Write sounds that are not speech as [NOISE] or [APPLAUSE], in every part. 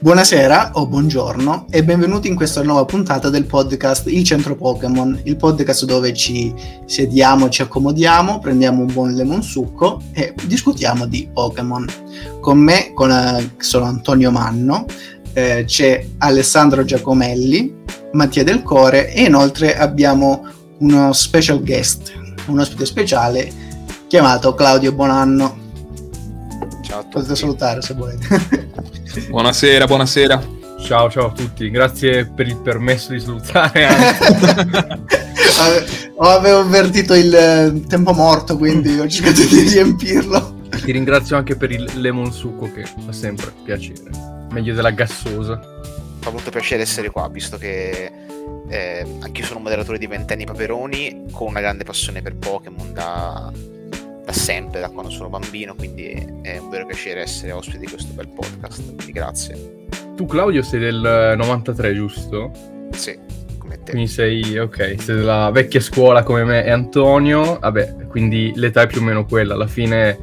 Buonasera o buongiorno e benvenuti in questa nuova puntata del podcast Il Centro Pokémon, il podcast dove ci sediamo, ci accomodiamo, prendiamo un buon lemon succo e discutiamo di Pokémon. Con me con, eh, sono Antonio Manno, eh, c'è Alessandro Giacomelli, Mattia Del Core e inoltre abbiamo uno special guest, un ospite speciale chiamato Claudio Bonanno. Ciao a tutti. Potete salutare se volete. [LAUGHS] Buonasera, buonasera. Ciao, ciao a tutti, grazie per il permesso di salutare. [LAUGHS] avevo avvertito il eh, tempo morto, quindi ho cercato di riempirlo. Ti ringrazio anche per il lemon succo che fa sempre piacere, meglio della gassosa. Fa molto piacere essere qua, visto che eh, anch'io sono un moderatore di ventenni paperoni con una grande passione per Pokémon da, da sempre, da quando sono bambino, quindi è un vero piacere essere ospite di questo bel podcast, quindi grazie. Tu Claudio sei del 93, giusto? Sì, come te. Quindi sei, ok, sei della vecchia scuola come me e Antonio, vabbè, quindi l'età è più o meno quella, alla fine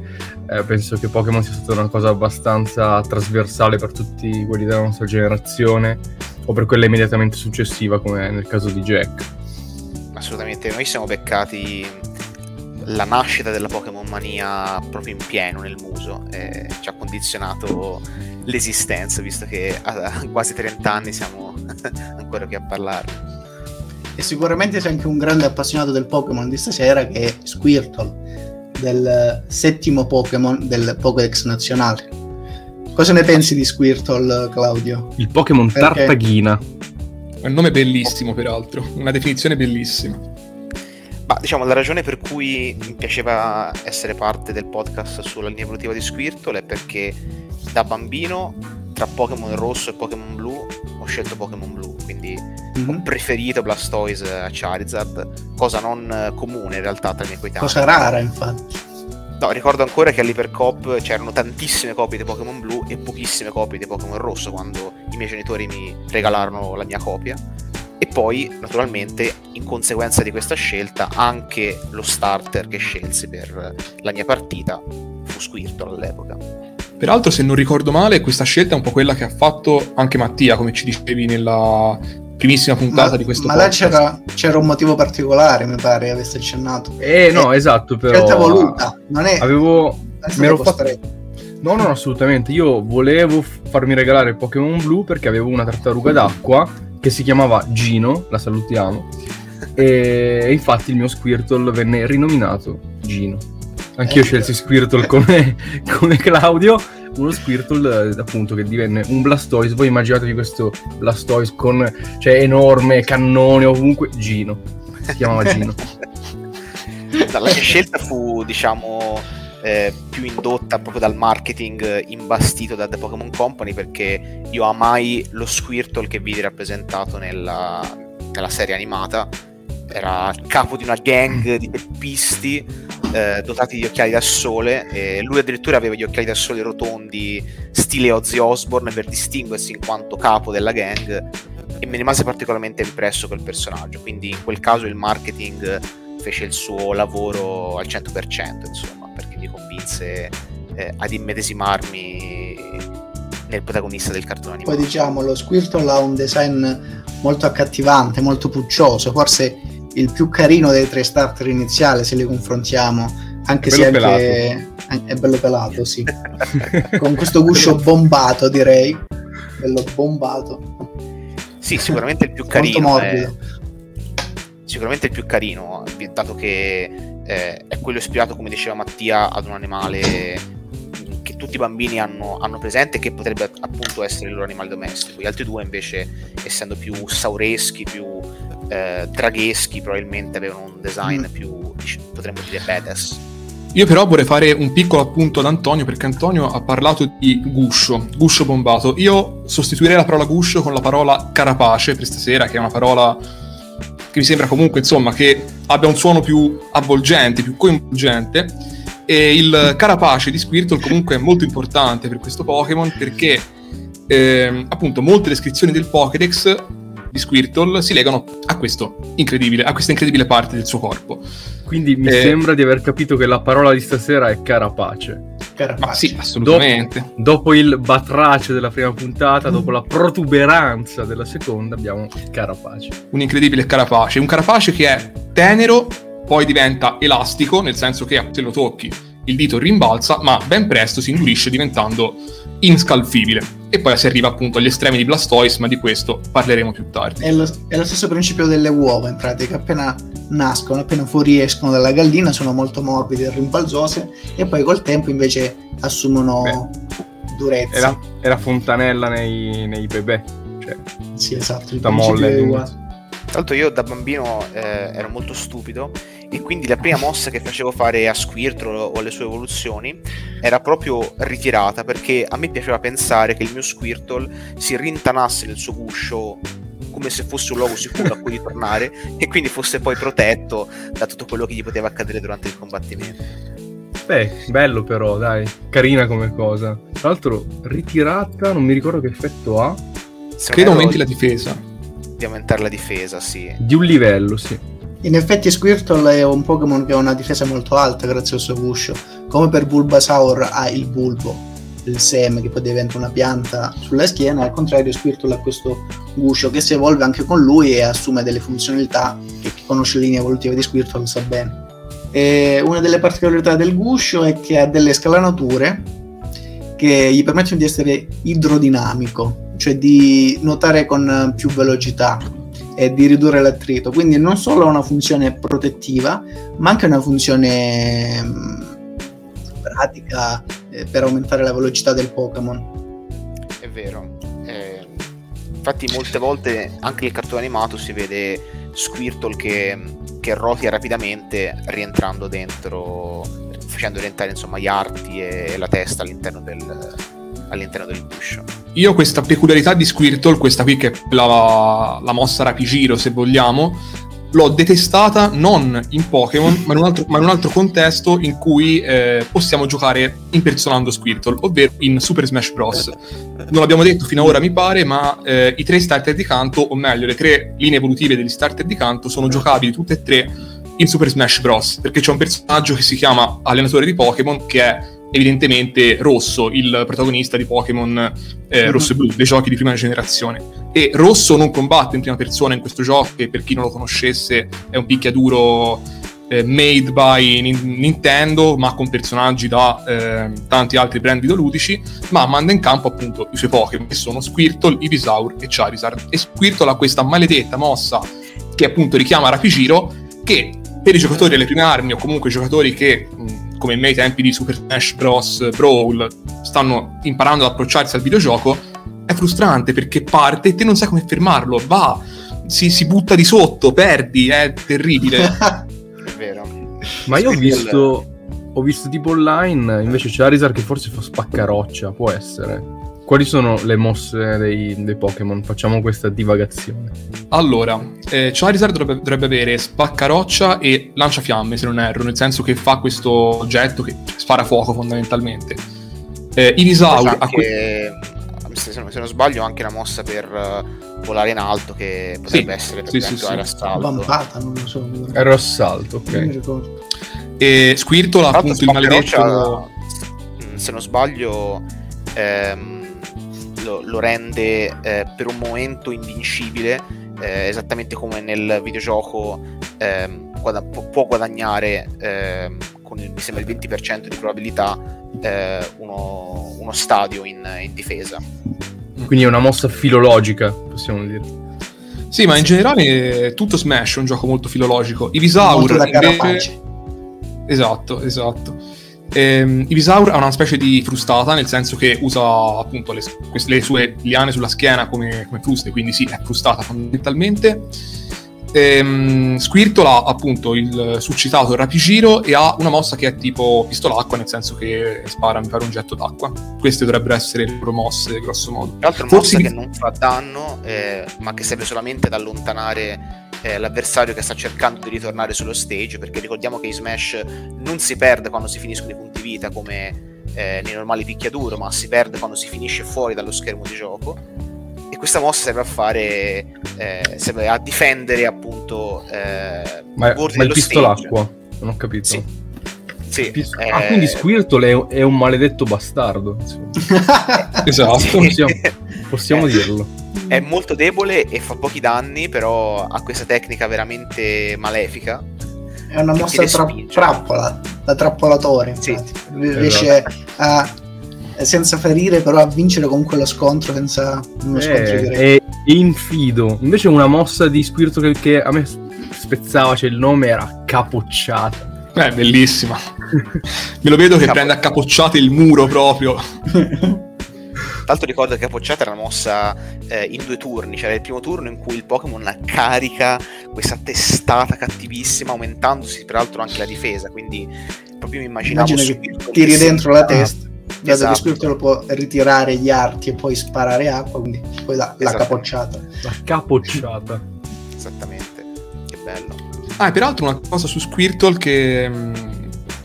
eh, penso che Pokémon sia stata una cosa abbastanza trasversale per tutti quelli della nostra generazione o per quella immediatamente successiva come nel caso di Jack. Assolutamente, noi siamo beccati la nascita della Pokémon mania proprio in pieno nel muso e ci ha condizionato l'esistenza, visto che a quasi 30 anni siamo [LAUGHS] ancora qui a parlare. E sicuramente sei anche un grande appassionato del Pokémon di stasera che è Squirtle, del settimo Pokémon del Pokédex nazionale. Cosa ne pensi di Squirtle, Claudio? Il Pokémon Perché... tartaghina. È un nome bellissimo, peraltro, una definizione bellissima. Ma diciamo la ragione per cui mi piaceva essere parte del podcast sulla linea evolutiva di Squirtle è perché da bambino tra Pokémon rosso e Pokémon blu ho scelto Pokémon blu, quindi mm-hmm. ho preferito Blastoise a Charizard, cosa non comune in realtà tra i miei coetanei. Cosa rara infatti. No, ricordo ancora che all'Ipercop c'erano tantissime copie di Pokémon blu e pochissime copie di Pokémon rosso quando i miei genitori mi regalarono la mia copia e poi naturalmente in conseguenza di questa scelta anche lo starter che scelsi per la mia partita fu Squirtle all'epoca. Peraltro se non ricordo male questa scelta è un po' quella che ha fatto anche Mattia come ci dicevi nella primissima puntata ma, di questo ma podcast. là c'era, c'era, un motivo particolare mi pare avesse accennato eh no è esatto però scelta voluta non è avevo mi ero fatto No, no, assolutamente. Io volevo farmi regalare il Pokémon blu perché avevo una tartaruga [LAUGHS] d'acqua che si chiamava Gino, la salutiamo, [LAUGHS] e infatti il mio Squirtle venne rinominato Gino. Anch'io eh, scelsi Squirtle come, come Claudio, uno Squirtle appunto che divenne un Blastoise. Voi immaginatevi questo Blastoise con, cioè, enorme, cannone ovunque, Gino. Si chiamava Gino. [LAUGHS] La mia scelta fu, diciamo, eh, più indotta proprio dal marketing imbastito da The Pokémon Company perché io amai lo Squirtle che vidi rappresentato nella, nella serie animata. Era capo di una gang di teppisti eh, dotati di occhiali da sole e lui addirittura aveva gli occhiali da sole rotondi stile Ozzy Osbourne per distinguersi in quanto capo della gang e mi rimase particolarmente impresso quel personaggio. Quindi in quel caso il marketing fece il suo lavoro al 100% insomma mi convinse eh, ad immedesimarmi nel protagonista del cartone animato. Poi diciamo, lo Squirtle ha un design molto accattivante, molto puccioso, forse il più carino dei tre starter iniziali se li confrontiamo, anche se anche... è bello pelato, sì. [LAUGHS] Con questo guscio bombato, direi. Bello bombato. Sì, sicuramente il più carino. Molto morbido. È... Sicuramente il più carino, dato che eh, è quello ispirato, come diceva Mattia, ad un animale che tutti i bambini hanno, hanno presente che potrebbe appunto essere il loro animale domestico. Gli altri due invece, essendo più saureschi, più eh, dragheschi, probabilmente avevano un design mm. più, potremmo dire, badass. Io però vorrei fare un piccolo appunto ad Antonio perché Antonio ha parlato di guscio, guscio bombato. Io sostituirei la parola guscio con la parola carapace per stasera, che è una parola che mi sembra comunque insomma che abbia un suono più avvolgente, più coinvolgente e il carapace di Squirtle comunque è molto importante per questo Pokémon perché eh, appunto molte descrizioni del Pokédex di Squirtle si legano a, questo incredibile, a questa incredibile parte del suo corpo. Quindi mi eh, sembra di aver capito che la parola di stasera è carapace. Ma sì, assolutamente. Dopo, dopo, il batrace della prima puntata, dopo la protuberanza della seconda, abbiamo Carapace. Un incredibile Carapace. Un Carapace che è tenero, poi diventa elastico, nel senso che se lo tocchi il dito rimbalza, ma ben presto si indurisce diventando inscalfibile. E poi si arriva appunto agli estremi di Blastoise, ma di questo parleremo più tardi. È lo, è lo stesso principio delle uova, in pratica. Appena nascono, appena fuoriescono dalla gallina, sono molto morbide e rimbalzose, e poi col tempo invece assumono Beh, durezza. È la, è la fontanella nei, nei bebè. Cioè, sì, esatto. Tutta molle. Tra l'altro io da bambino eh, ero molto stupido e quindi la prima mossa che facevo fare a Squirtle o alle sue evoluzioni era proprio ritirata perché a me piaceva pensare che il mio Squirtle si rintanasse nel suo guscio come se fosse un luogo sicuro a cui ritornare [LAUGHS] e quindi fosse poi protetto da tutto quello che gli poteva accadere durante il combattimento. Beh, bello però, dai, carina come cosa. Tra l'altro, ritirata, non mi ricordo che effetto ha. Credo aumenti la difesa di aumentare la difesa, sì. Di un livello, sì. In effetti Squirtle è un Pokémon che ha una difesa molto alta grazie al suo guscio, come per Bulbasaur ha il bulbo, il seme che poi diventa una pianta sulla schiena, al contrario Squirtle ha questo guscio che si evolve anche con lui e assume delle funzionalità che chi conosce le linee evolutive di Squirtle lo sa bene. E una delle particolarità del guscio è che ha delle scalanature che gli permettono di essere idrodinamico, cioè di nuotare con più velocità e di ridurre l'attrito. Quindi non solo ha una funzione protettiva, ma anche una funzione mm, pratica eh, per aumentare la velocità del Pokémon. È vero. Eh, infatti molte volte anche nel cartone animato si vede Squirtle che, che rotia rapidamente rientrando dentro, facendo rientrare insomma gli arti e la testa all'interno del, all'interno del guscio. Io questa peculiarità di Squirtle, questa qui che è la, la mossa rapigiro se vogliamo, l'ho detestata non in Pokémon, ma ma in un altro contesto in cui eh, possiamo giocare impersonando Squirtle, ovvero in Super Smash Bros. Non l'abbiamo detto fino ad ora, mi pare, ma eh, i tre starter di canto, o meglio, le tre linee evolutive degli starter di canto, sono giocabili tutte e tre in Super Smash Bros. Perché c'è un personaggio che si chiama Allenatore di Pokémon che è evidentemente Rosso, il protagonista di Pokémon eh, mm-hmm. Rosso e Blu, dei giochi di prima generazione. E Rosso non combatte in prima persona in questo gioco, che per chi non lo conoscesse è un picchiaduro eh, made by Nintendo, ma con personaggi da eh, tanti altri brand videoludici, ma manda in campo appunto i suoi Pokémon, che sono Squirtle, Ivysaur e Charizard. E Squirtle ha questa maledetta mossa che appunto richiama Rapigiro, che per i giocatori alle prime armi o comunque i giocatori che mh, come me ai tempi di Super Smash Bros. Brawl, stanno imparando ad approcciarsi al videogioco, è frustrante perché parte e te non sai come fermarlo, va, si, si butta di sotto, perdi, è terribile. [LAUGHS] è vero. Ma io ho visto, ho visto tipo online invece Charizard che forse fa spaccaroccia, può essere. Quali sono le mosse dei, dei Pokémon? Facciamo questa divagazione. Allora, eh, Charizard dovrebbe, dovrebbe, avere spaccaroccia e lanciafiamme, se non erro, nel senso che fa questo oggetto che spara fuoco fondamentalmente. Eh, Ivysaur... Anche, que- se, non, se, non, sbaglio, anche la mossa per uh, volare in alto che potrebbe sì, essere per sì, esempio sì, aeroassalto. Vampata, non lo so. Aeroassalto, ok. E Squirtle ha appunto il maledetto... Se non sbaglio... Ehm, lo, lo rende eh, per un momento invincibile, eh, esattamente come nel videogioco ehm, guada- può guadagnare ehm, con il, mi sembra il 20% di probabilità eh, uno, uno, stadio in, in difesa. Quindi è una mossa filologica, possiamo dire. Sì, ma in generale tutto Smash è un gioco molto filologico. I Visaur invece... Esatto, esatto. Ehm, Ibisaur ha una specie di frustata, nel senso che usa appunto le, le sue liane sulla schiena come, come, fruste, quindi sì, è frustata fondamentalmente. Ehm, Squirtle ha appunto il suscitato rapigiro e ha una mossa che è tipo pistolacqua, nel senso che spara mi pare un getto d'acqua. Queste dovrebbero essere le loro mosse, grosso modo. Tra l'altro, Forse mossa che non fa danno, eh, ma che serve solamente ad allontanare eh, l'avversario che sta cercando di ritornare sullo stage, perché ricordiamo che in Smash non si perde quando si finiscono i punti vita come eh, nei normali picchiaduro, ma si perde quando si finisce fuori dallo schermo di gioco. E questa mossa serve a fare, eh, serve a difendere appunto eh, ma, i ma dello il pistolacqua, non ho capito. Sì. Sì, eh... Ah, quindi Squirtle è, è, un maledetto bastardo. [LAUGHS] esatto. [LAUGHS] Possiamo, possiamo dirlo. È molto debole e fa pochi danni, però ha questa tecnica veramente malefica. È una mossa tra- trappola, da trappolatore. Sì. Riesce esatto. a senza ferire, però a vincere comunque lo scontro senza uno eh, scontro diretto. È infido. Invece una mossa di spirito che, che a me spezzava, cioè il nome era capocciata. Eh, bellissima. Me lo vedo che Capo... prende a capocciate il muro proprio. [LAUGHS] Tra l'altro ricordo che Capocciata era una mossa eh, in due turni, c'era il primo turno in cui il Pokémon carica questa testata cattivissima, aumentandosi peraltro anche la difesa, quindi proprio mi immaginavo... Immagina che tiri dentro la testa dato esatto. che Squirtle può ritirare gli arti e poi sparare acqua, quindi poi la, la capocciata. La capocciata. Esattamente, che bello. Ah, e peraltro una cosa su Squirtle che mh, mm,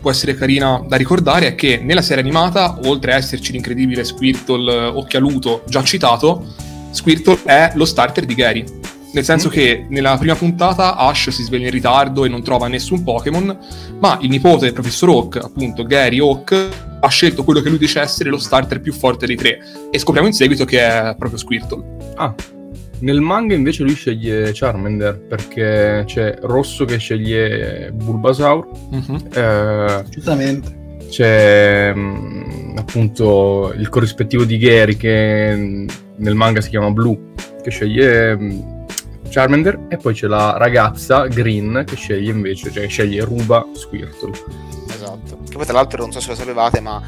può essere carina da ricordare è che nella serie animata, oltre a esserci l'incredibile Squirtle eh, Occhialuto già citato, Squirtle è lo starter di Gary. Nel senso mm. che nella prima puntata Ash si sveglia in ritardo e non trova nessun Pokémon, ma il nipote del professor Oak, appunto Gary Oak, ha scelto quello che lui dice essere lo starter più forte dei tre. E scopriamo in seguito che è proprio Squirtle. Ah. Nel manga invece lui sceglie Charmander perché c'è Rosso che sceglie Bulbasaur. Mm-hmm. Eh, Giustamente. C'è mh, mm, appunto il corrispettivo di Gary che nel manga si chiama Blue che sceglie mh, mm, Charmander e poi c'è la ragazza Green che sceglie invece, cioè sceglie Ruba Squirtle esatto. Che poi tra l'altro non so se lo sapevate, ma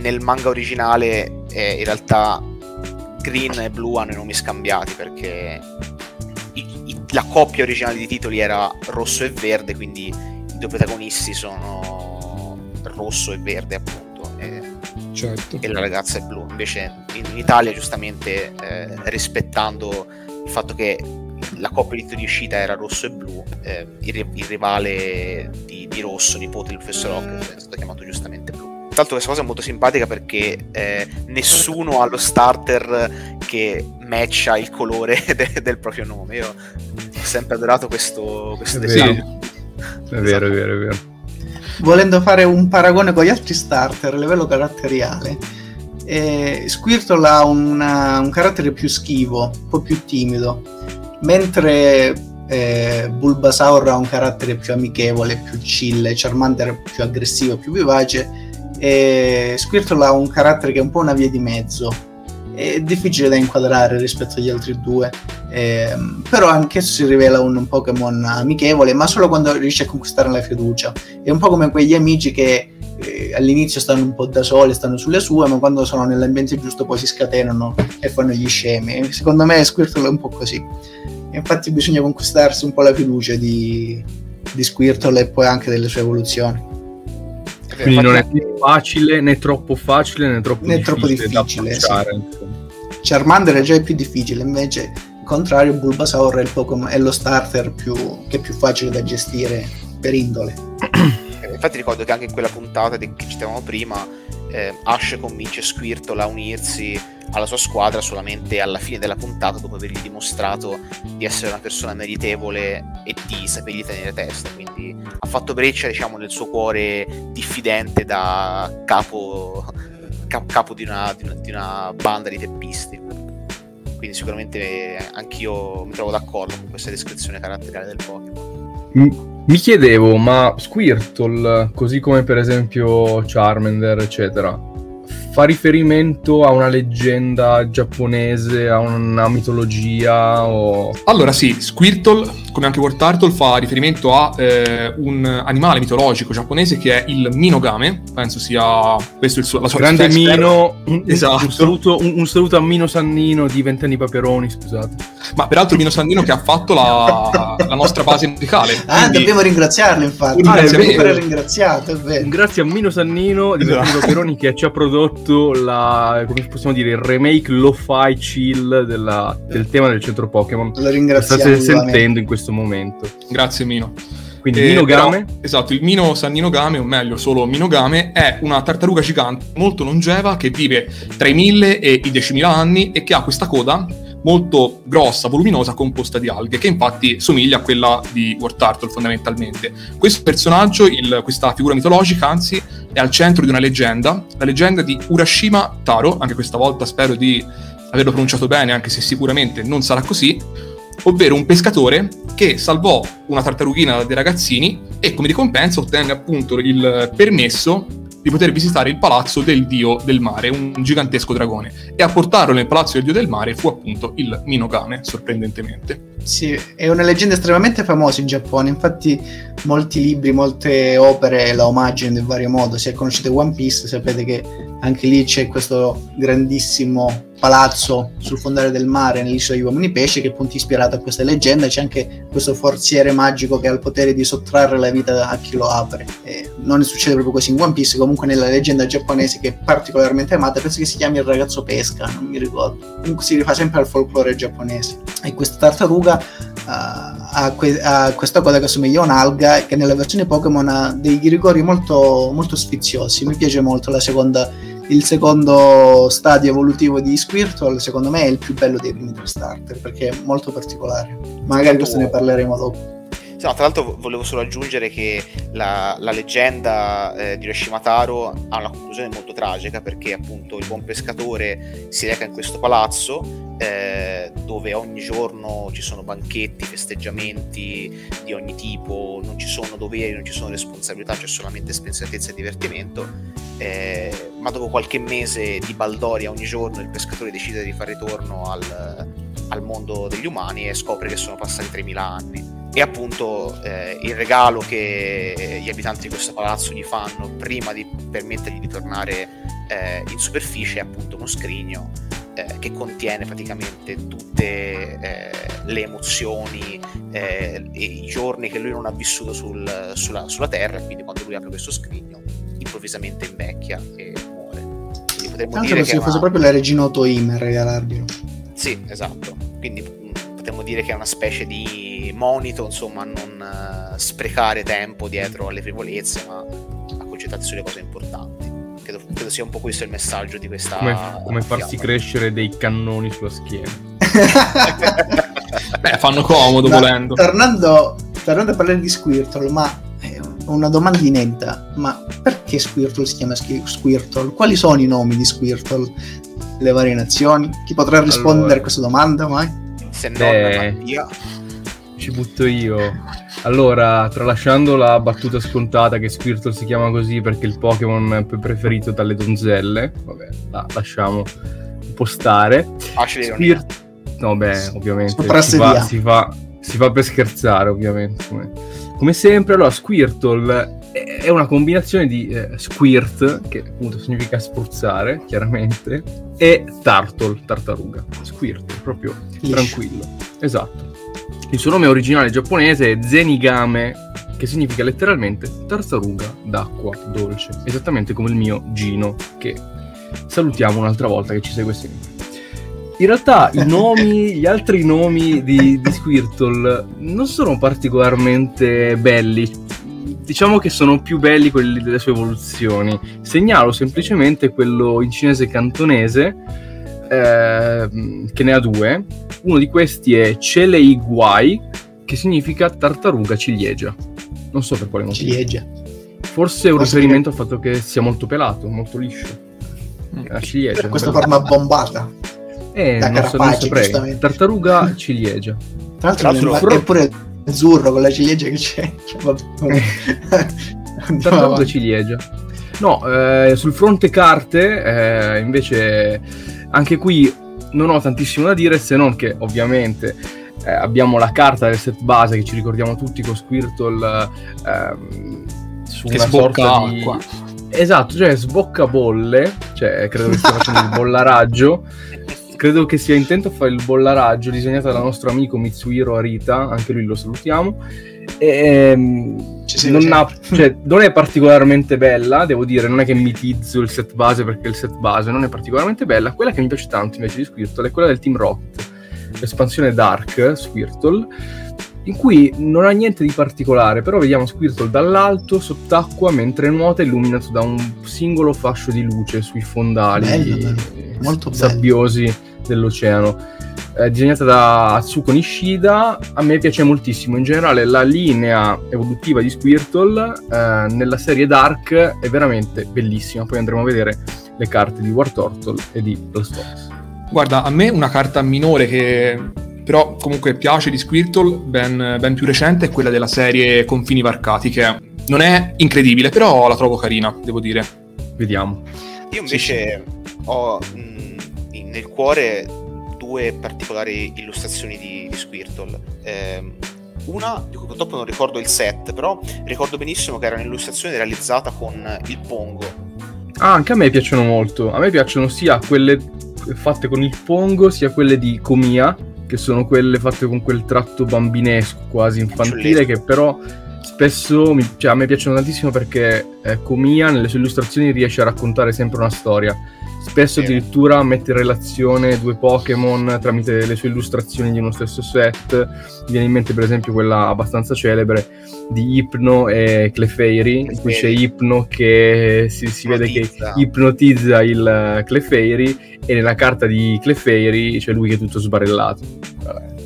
nel manga originale eh, in realtà Green e Blue hanno i nomi scambiati perché i, i, la coppia originale di titoli era rosso e verde, quindi i due protagonisti sono rosso e verde appunto. E, certo. e la ragazza è blu. Invece in, Italia giustamente eh, rispettando il fatto che la coppia di uscita era rosso e blu, eh, il, il, rivale di, di, rosso, nipote del professor Rock, è stato chiamato giustamente blu. Tra l'altro questa cosa è molto simpatica perché eh, nessuno ha lo starter che matcha il colore [LAUGHS] de- del proprio nome. Io ho sempre adorato questo, questo è design. È vero, è vero, è vero. Volendo fare un paragone con gli altri starter a livello caratteriale, eh, Squirtle ha una, un carattere più schivo, un po' più timido mentre eh, Bulbasaur ha un carattere più amichevole, più chill, Charmander più aggressivo, più vivace, e Squirtle ha un carattere che è un po' una via di mezzo. È difficile da inquadrare rispetto agli altri due, eh, però anch'esso si rivela un, un, Pokémon amichevole, ma solo quando riesce a conquistare la fiducia. È un po' come quegli amici che eh, all'inizio stanno un po' da soli, stanno sulle sue, ma quando sono nell'ambiente giusto poi si scatenano e fanno gli scemi. Secondo me Squirtle è un po' così. Infatti bisogna conquistarsi un po' la fiducia di, di Squirtle e poi anche delle sue evoluzioni. Quindi non è né facile né troppo facile né troppo né difficile. Troppo difficile sì. Charmander è già più difficile, invece al contrario Bulbasaur è, Pokemon, è lo starter più, che è più facile da gestire per indole. Infatti ricordo che anche in quella puntata che citavamo prima, eh, Ash convince Squirtle a unirsi alla sua squadra solamente alla fine della puntata dopo avergli dimostrato di essere una persona meritevole e di sapergli tenere testa. Quindi ha fatto breccia diciamo nel suo cuore diffidente da capo, cap- capo di, una, di, una, di una banda di teppisti. Quindi sicuramente anch'io mi trovo d'accordo con questa descrizione caratteriale del Pokémon mi chiedevo, ma Squirtle, così come per esempio Charmander, eccetera, fa riferimento a una leggenda giapponese, a una mitologia o... Allora sì, Squirtle, come anche War Turtle, fa riferimento a eh, un animale mitologico giapponese che è il Minogame, penso sia questo il suo, la sua Grande Mino, un, esatto. un, saluto, un, un, saluto, a Mino Sannino di Vent'anni Paperoni, scusate. Ma peraltro Mino Sannino che ha fatto la, la nostra base musicale. Ah, quindi... dobbiamo ringraziarlo infatti. Ah, è vero. ringraziato, è vero. Grazie a Mino Sannino di esatto. Paperoni che ci ha prodotto fatto la, come possiamo dire, il remake lo-fi chill della, del tema del centro Pokémon. Lo ringraziamo. Lo state sentendo in questo momento. Grazie Mino. Quindi eh, Minogame? Però, esatto, il Mino Sanninogame, o meglio solo Minogame, è una tartaruga gigante molto longeva che vive tra i 1000 e i 10.000 anni e che ha questa coda molto grossa, voluminosa, composta di alghe, che infatti somiglia a quella di War Turtle fondamentalmente. Questo personaggio, il, questa figura mitologica, anzi, è al centro di una leggenda, la leggenda di Urashima Taro, anche questa volta spero di averlo pronunciato bene, anche se sicuramente non sarà così, ovvero un pescatore che salvò una tartarughina dai ragazzini e come ricompensa ottenne appunto il permesso di poter visitare il palazzo del dio del mare, un gigantesco dragone. E a portarlo nel palazzo del dio del mare fu appunto il Minogame, sorprendentemente. Sì, è una leggenda estremamente famosa in Giappone, infatti molti libri, molte opere la omaggiano in vario modo, se conoscete One Piece sapete che anche lì c'è questo grandissimo palazzo sul fondale del mare nell'isola di Uomini Pesce che è appunto ispirato a questa leggenda. C'è anche questo forziere magico che ha il potere di sottrarre la vita a chi lo apre. E non succede proprio così in One Piece comunque nella leggenda giapponese che è particolarmente amata penso che si chiami il ragazzo pesca non mi ricordo. Comunque si rifà sempre al folklore giapponese. E questa tartaruga uh, ha, que- ha, questa cosa che assomiglia a un'alga che nella versione Pokémon ha dei rigori molto, molto sfiziosi. Mi piace molto la seconda il secondo stadio evolutivo di Squirtle, secondo me, è il più bello dei primi tre starter perché è molto particolare. Magari questo ne parleremo dopo. No, tra l'altro volevo solo aggiungere che la, la leggenda eh, di Reshimataro ha una conclusione molto tragica perché appunto il buon pescatore si reca in questo palazzo eh, dove ogni giorno ci sono banchetti, festeggiamenti di ogni tipo, non ci sono doveri, non ci sono responsabilità, c'è solamente spensieratezza e divertimento. Eh, ma dopo qualche mese di baldoria ogni giorno il pescatore decide di fare ritorno al, al mondo degli umani e scopre che sono passati 3000 anni e appunto eh, il regalo che gli abitanti di questo palazzo gli fanno prima di permettergli di tornare eh, in superficie è appunto uno scrigno eh, che contiene praticamente tutte eh, le emozioni eh, e i giorni che lui non ha vissuto sul, sulla, sulla, terra quindi quando lui apre questo scrigno improvvisamente invecchia e muore. Quindi potremmo Tanto dire che fosse una... proprio la regina Otoime a regalarglielo sì esatto. Quindi potremmo dire che è una specie di monito, insomma, a non uh, sprecare tempo dietro alle frivolezze, ma a concentrarsi sulle cose importanti. Credo, credo, sia un po' questo il messaggio di questa. Come, come farsi crescere dei cannoni sulla schiena. [LAUGHS] Beh, fanno comodo no, volendo. Tornando, tornando a parlare di Squirtle, ma una domanda inedita, ma perché Squirtle si chiama Squirtle? Quali sono i nomi di Squirtle? Le varie nazioni? Chi potrà rispondere allora, a questa domanda mai? Se non Mattia. Ci butto io. Allora, tralasciando la battuta scontata che Squirtle si chiama così perché il Pokémon più preferito dalle donzelle, vabbè, la lasciamo un po' stare. Facile Squirt... No, beh, ovviamente si fa, si, fa, si fa, per scherzare, ovviamente. Come, come sempre, allora, Squirtle è una combinazione di eh, squirt, che appunto significa spruzzare, chiaramente, e turtle, tartaruga. Squirt, proprio Ish. tranquillo. Esatto. Il suo nome originale giapponese è Zenigame, che significa letteralmente tartaruga d'acqua dolce, esattamente come il mio Gino, che salutiamo un'altra volta che ci segue sempre. In realtà i nomi, [LAUGHS] gli altri nomi di, di Squirtle non sono particolarmente belli, diciamo che sono più belli quelli delle sue evoluzioni. Segnalo semplicemente quello in cinese cantonese, eh, che ne ha due. Uno di questi è Chelei Guai, che significa tartaruga ciliegia. Non so per quale motivo. Ciliegia. Forse è un Forse riferimento che... al fatto che sia molto pelato, molto liscio. Mm. La ciliegia. Per questa forma bombata. Eh, da non, so, non saprei. Tartaruga ciliegia. Tra l'altro, Tra è pure azzurro con la ciliegia che c'è. [LAUGHS] [LAUGHS] Tartaruga ciliegia. No, eh, sul fronte carte, eh, invece, anche qui non ho tantissimo da dire, se non che ovviamente eh, abbiamo la carta del set base che ci ricordiamo tutti con Squirtle ehm, su che una sorta acqua. di... Esatto, cioè sbocca bolle, cioè credo che stia facendo il [LAUGHS] bollaraggio credo che sia intento a fare il bollaraggio disegnato dal nostro amico Mitsuhiro Arita, anche lui lo salutiamo. E, ehm, non, ha, cioè, non, è particolarmente bella, devo dire, non è che mitizzo il set base perché il set base non è particolarmente bella. Quella che mi piace tanto invece di Squirtle è quella del Team Rocket, l'espansione Dark Squirtle, in cui non ha niente di particolare, però vediamo Squirtle dall'alto, sott'acqua, mentre nuota illuminato da un singolo fascio di luce sui fondali bello, bello. Molto sabbiosi dell'oceano. Eh, disegnata da Atsuko Nishida, a me piace moltissimo. In generale, la linea evolutiva di Squirtle eh, nella serie Dark è veramente bellissima. Poi andremo a vedere le carte di War Turtle e di Blastoise. Guarda, a me una carta minore che però comunque piace di Squirtle, ben, ben più recente, è quella della serie Confini Varcati, che non è incredibile, però la trovo carina, devo dire. Vediamo. Io invece sì. ho mh, nel cuore due particolari illustrazioni di, di Squirtle. Eh, una di cui purtroppo non ricordo il set, però ricordo benissimo che era un'illustrazione realizzata con il Pongo. Ah, anche a me piacciono molto. A me piacciono sia quelle fatte con il Pongo, sia quelle di Comia, che sono quelle fatte con quel tratto bambinesco, quasi infantile, che però spesso mi, cioè, a me piacciono tantissimo perché eh, Comia nelle sue illustrazioni riesce a raccontare sempre una storia Spesso addirittura mette in relazione due Pokémon tramite le sue illustrazioni di uno stesso set. Mi viene in mente per esempio quella abbastanza celebre di Ipno e Clefairy, in cui c'è Ipno che si, si vede che ipnotizza il Clefairy e nella carta di Clefairy c'è lui che è tutto sbarellato.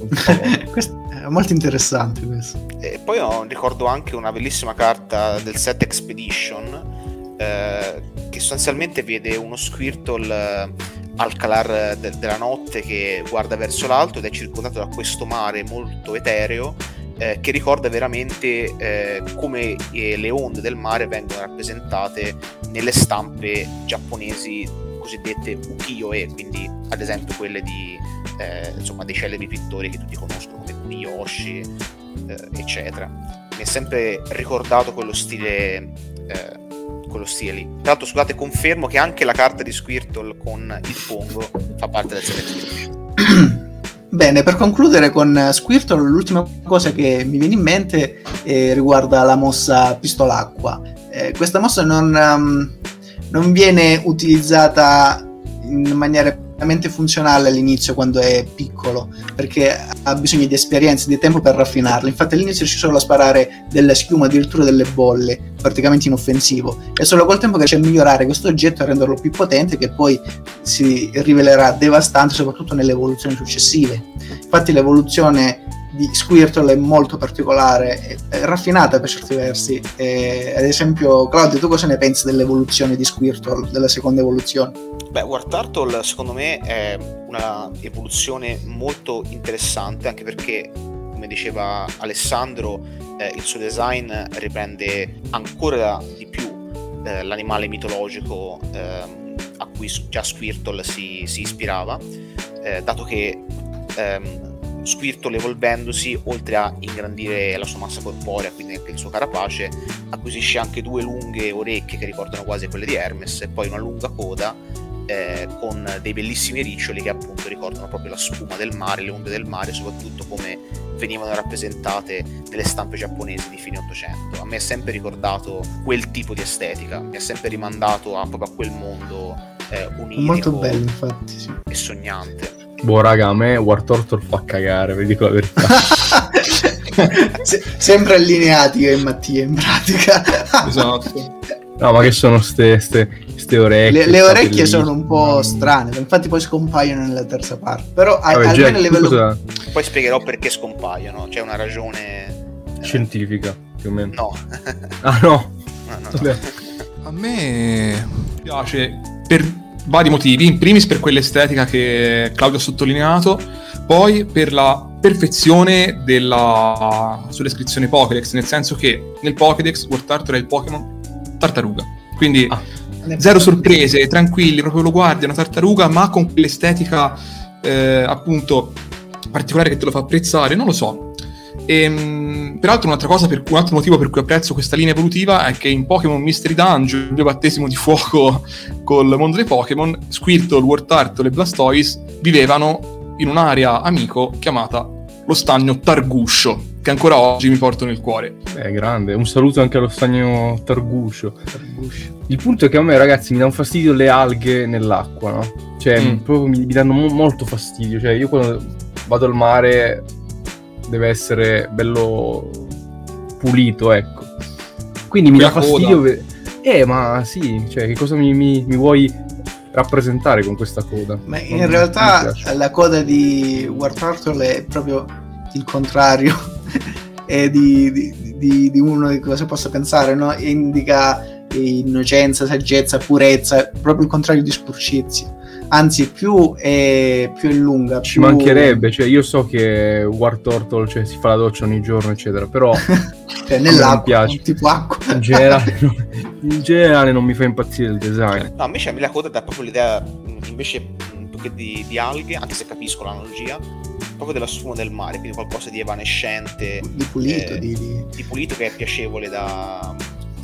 [LAUGHS] questo è molto interessante questo. E poi ho, ricordo anche una bellissima carta del set Expedition eh, che sostanzialmente vede uno Squirtle eh, al calar de- della notte che guarda verso l'alto ed è circondato da questo mare molto etereo eh, che ricorda veramente eh, come eh, le onde del mare vengono rappresentate nelle stampe giapponesi cosiddette ukiyo-e, quindi ad esempio quelle di, eh, insomma, dei celebri pittori che tutti conoscono come Kuniyoshi, eccetera. Mi è sempre ricordato quello stile quello stile lì. Tra l'altro, scusate, confermo che anche la carta di Squirtle con il Pongo fa parte del set [CLEARS THROAT] Bene, per concludere con Squirtle, l'ultima cosa che mi viene in mente eh, riguarda la mossa pistolacqua. Eh, questa mossa non, um, non viene utilizzata in maniera veramente funzionale all'inizio quando è piccolo perché ha bisogno di esperienza, di tempo per raffinarlo. Infatti all'inizio riesce solo a sparare della schiuma, addirittura delle bolle, praticamente inoffensivo. È solo col tempo che riesce a migliorare questo oggetto e a renderlo più potente che poi si rivelerà devastante soprattutto nelle evoluzioni successive. Infatti l'evoluzione di Squirtle è molto particolare, è raffinata per certi versi. E, ad esempio, Claudio, tu cosa ne pensi dell'evoluzione di Squirtle, della seconda evoluzione? Beh, War Turtle secondo me è una evoluzione molto interessante anche perché, come diceva Alessandro, eh, il suo design riprende ancora di più eh, l'animale mitologico eh, a cui già Squirtle si, si ispirava, eh, dato che ehm, Squirtle evolvendosi, oltre a ingrandire la sua massa corporea, quindi anche il suo carapace, acquisisce anche due lunghe orecchie che ricordano quasi quelle di Hermes e poi una lunga coda eh, con dei bellissimi riccioli che appunto ricordano proprio la spuma del mare, le onde del mare, soprattutto come venivano rappresentate nelle stampe giapponesi di fine 800. A me è sempre ricordato quel tipo di estetica, mi ha sempre rimandato a, proprio a quel mondo eh, unito Molto bello, infatti, sì. e sognante. Boh, raga, a me War Turtle fa cagare, vi dico la verità. [LAUGHS] Se- sempre allineati io e Mattia in pratica. esatto. No, ma che sono ste, ste, ste orecchie? Le, le orecchie sono un po' strane, infatti poi scompaiono nella terza parte. Però Vabbè, almeno Jack, a livello... cosa... Poi spiegherò perché scompaiono, c'è una ragione... Eh, Scientifica, più o meno. No. ah no? no, no, no. [LAUGHS] A me piace per vari motivi, in primis per quell'estetica che Claudio ha sottolineato, poi per la perfezione della sua descrizione Pokédex, nel senso che nel Pokédex War Turtle è il Pokémon tartaruga. Quindi ah, zero sorprese, tranquilli, proprio lo guardi, è una tartaruga, ma con quell'estetica eh, appunto particolare che te lo fa apprezzare, non lo so. E, ehm, peraltro un'altra cosa, per, un altro motivo per cui apprezzo questa linea evolutiva è che in Pokémon Mystery Dungeon, il mio battesimo di fuoco [LAUGHS] col mondo dei Pokémon, Squirtle, Wartortle e Blastoise vivevano in un'area amico chiamata lo stagno Targuscio, che ancora oggi mi porto nel cuore. È grande, un saluto anche allo stagno Targuscio. Targuscio. Il punto è che a me, ragazzi, mi danno fastidio le alghe nell'acqua, no? Cioè, mm. proprio mi, mi danno mo- molto fastidio. Cioè, io quando vado al mare deve essere bello pulito, ecco. Quindi mi dà fastidio. Ve- eh, ma sì, cioè, che cosa mi, mi, mi vuoi rappresentare con questa coda. Ma in non realtà la coda di War Turtle è proprio il contrario [LAUGHS] è di, di, di, di, uno di cosa possa pensare, no? indica innocenza, saggezza, purezza, proprio il contrario di spurcizia anzi più è, più è lunga ci più... mancherebbe cioè io so che War Turtle cioè, si fa la doccia ogni giorno eccetera però [LAUGHS] cioè, nell'acqua tipo acqua. In generale, [LAUGHS] in generale non mi fa impazzire il design. No invece a me la coda dà proprio l'idea invece più che di, di alghe anche se capisco l'analogia proprio della sfuma del mare quindi qualcosa di evanescente di pulito eh, di, di... di, pulito che è piacevole da,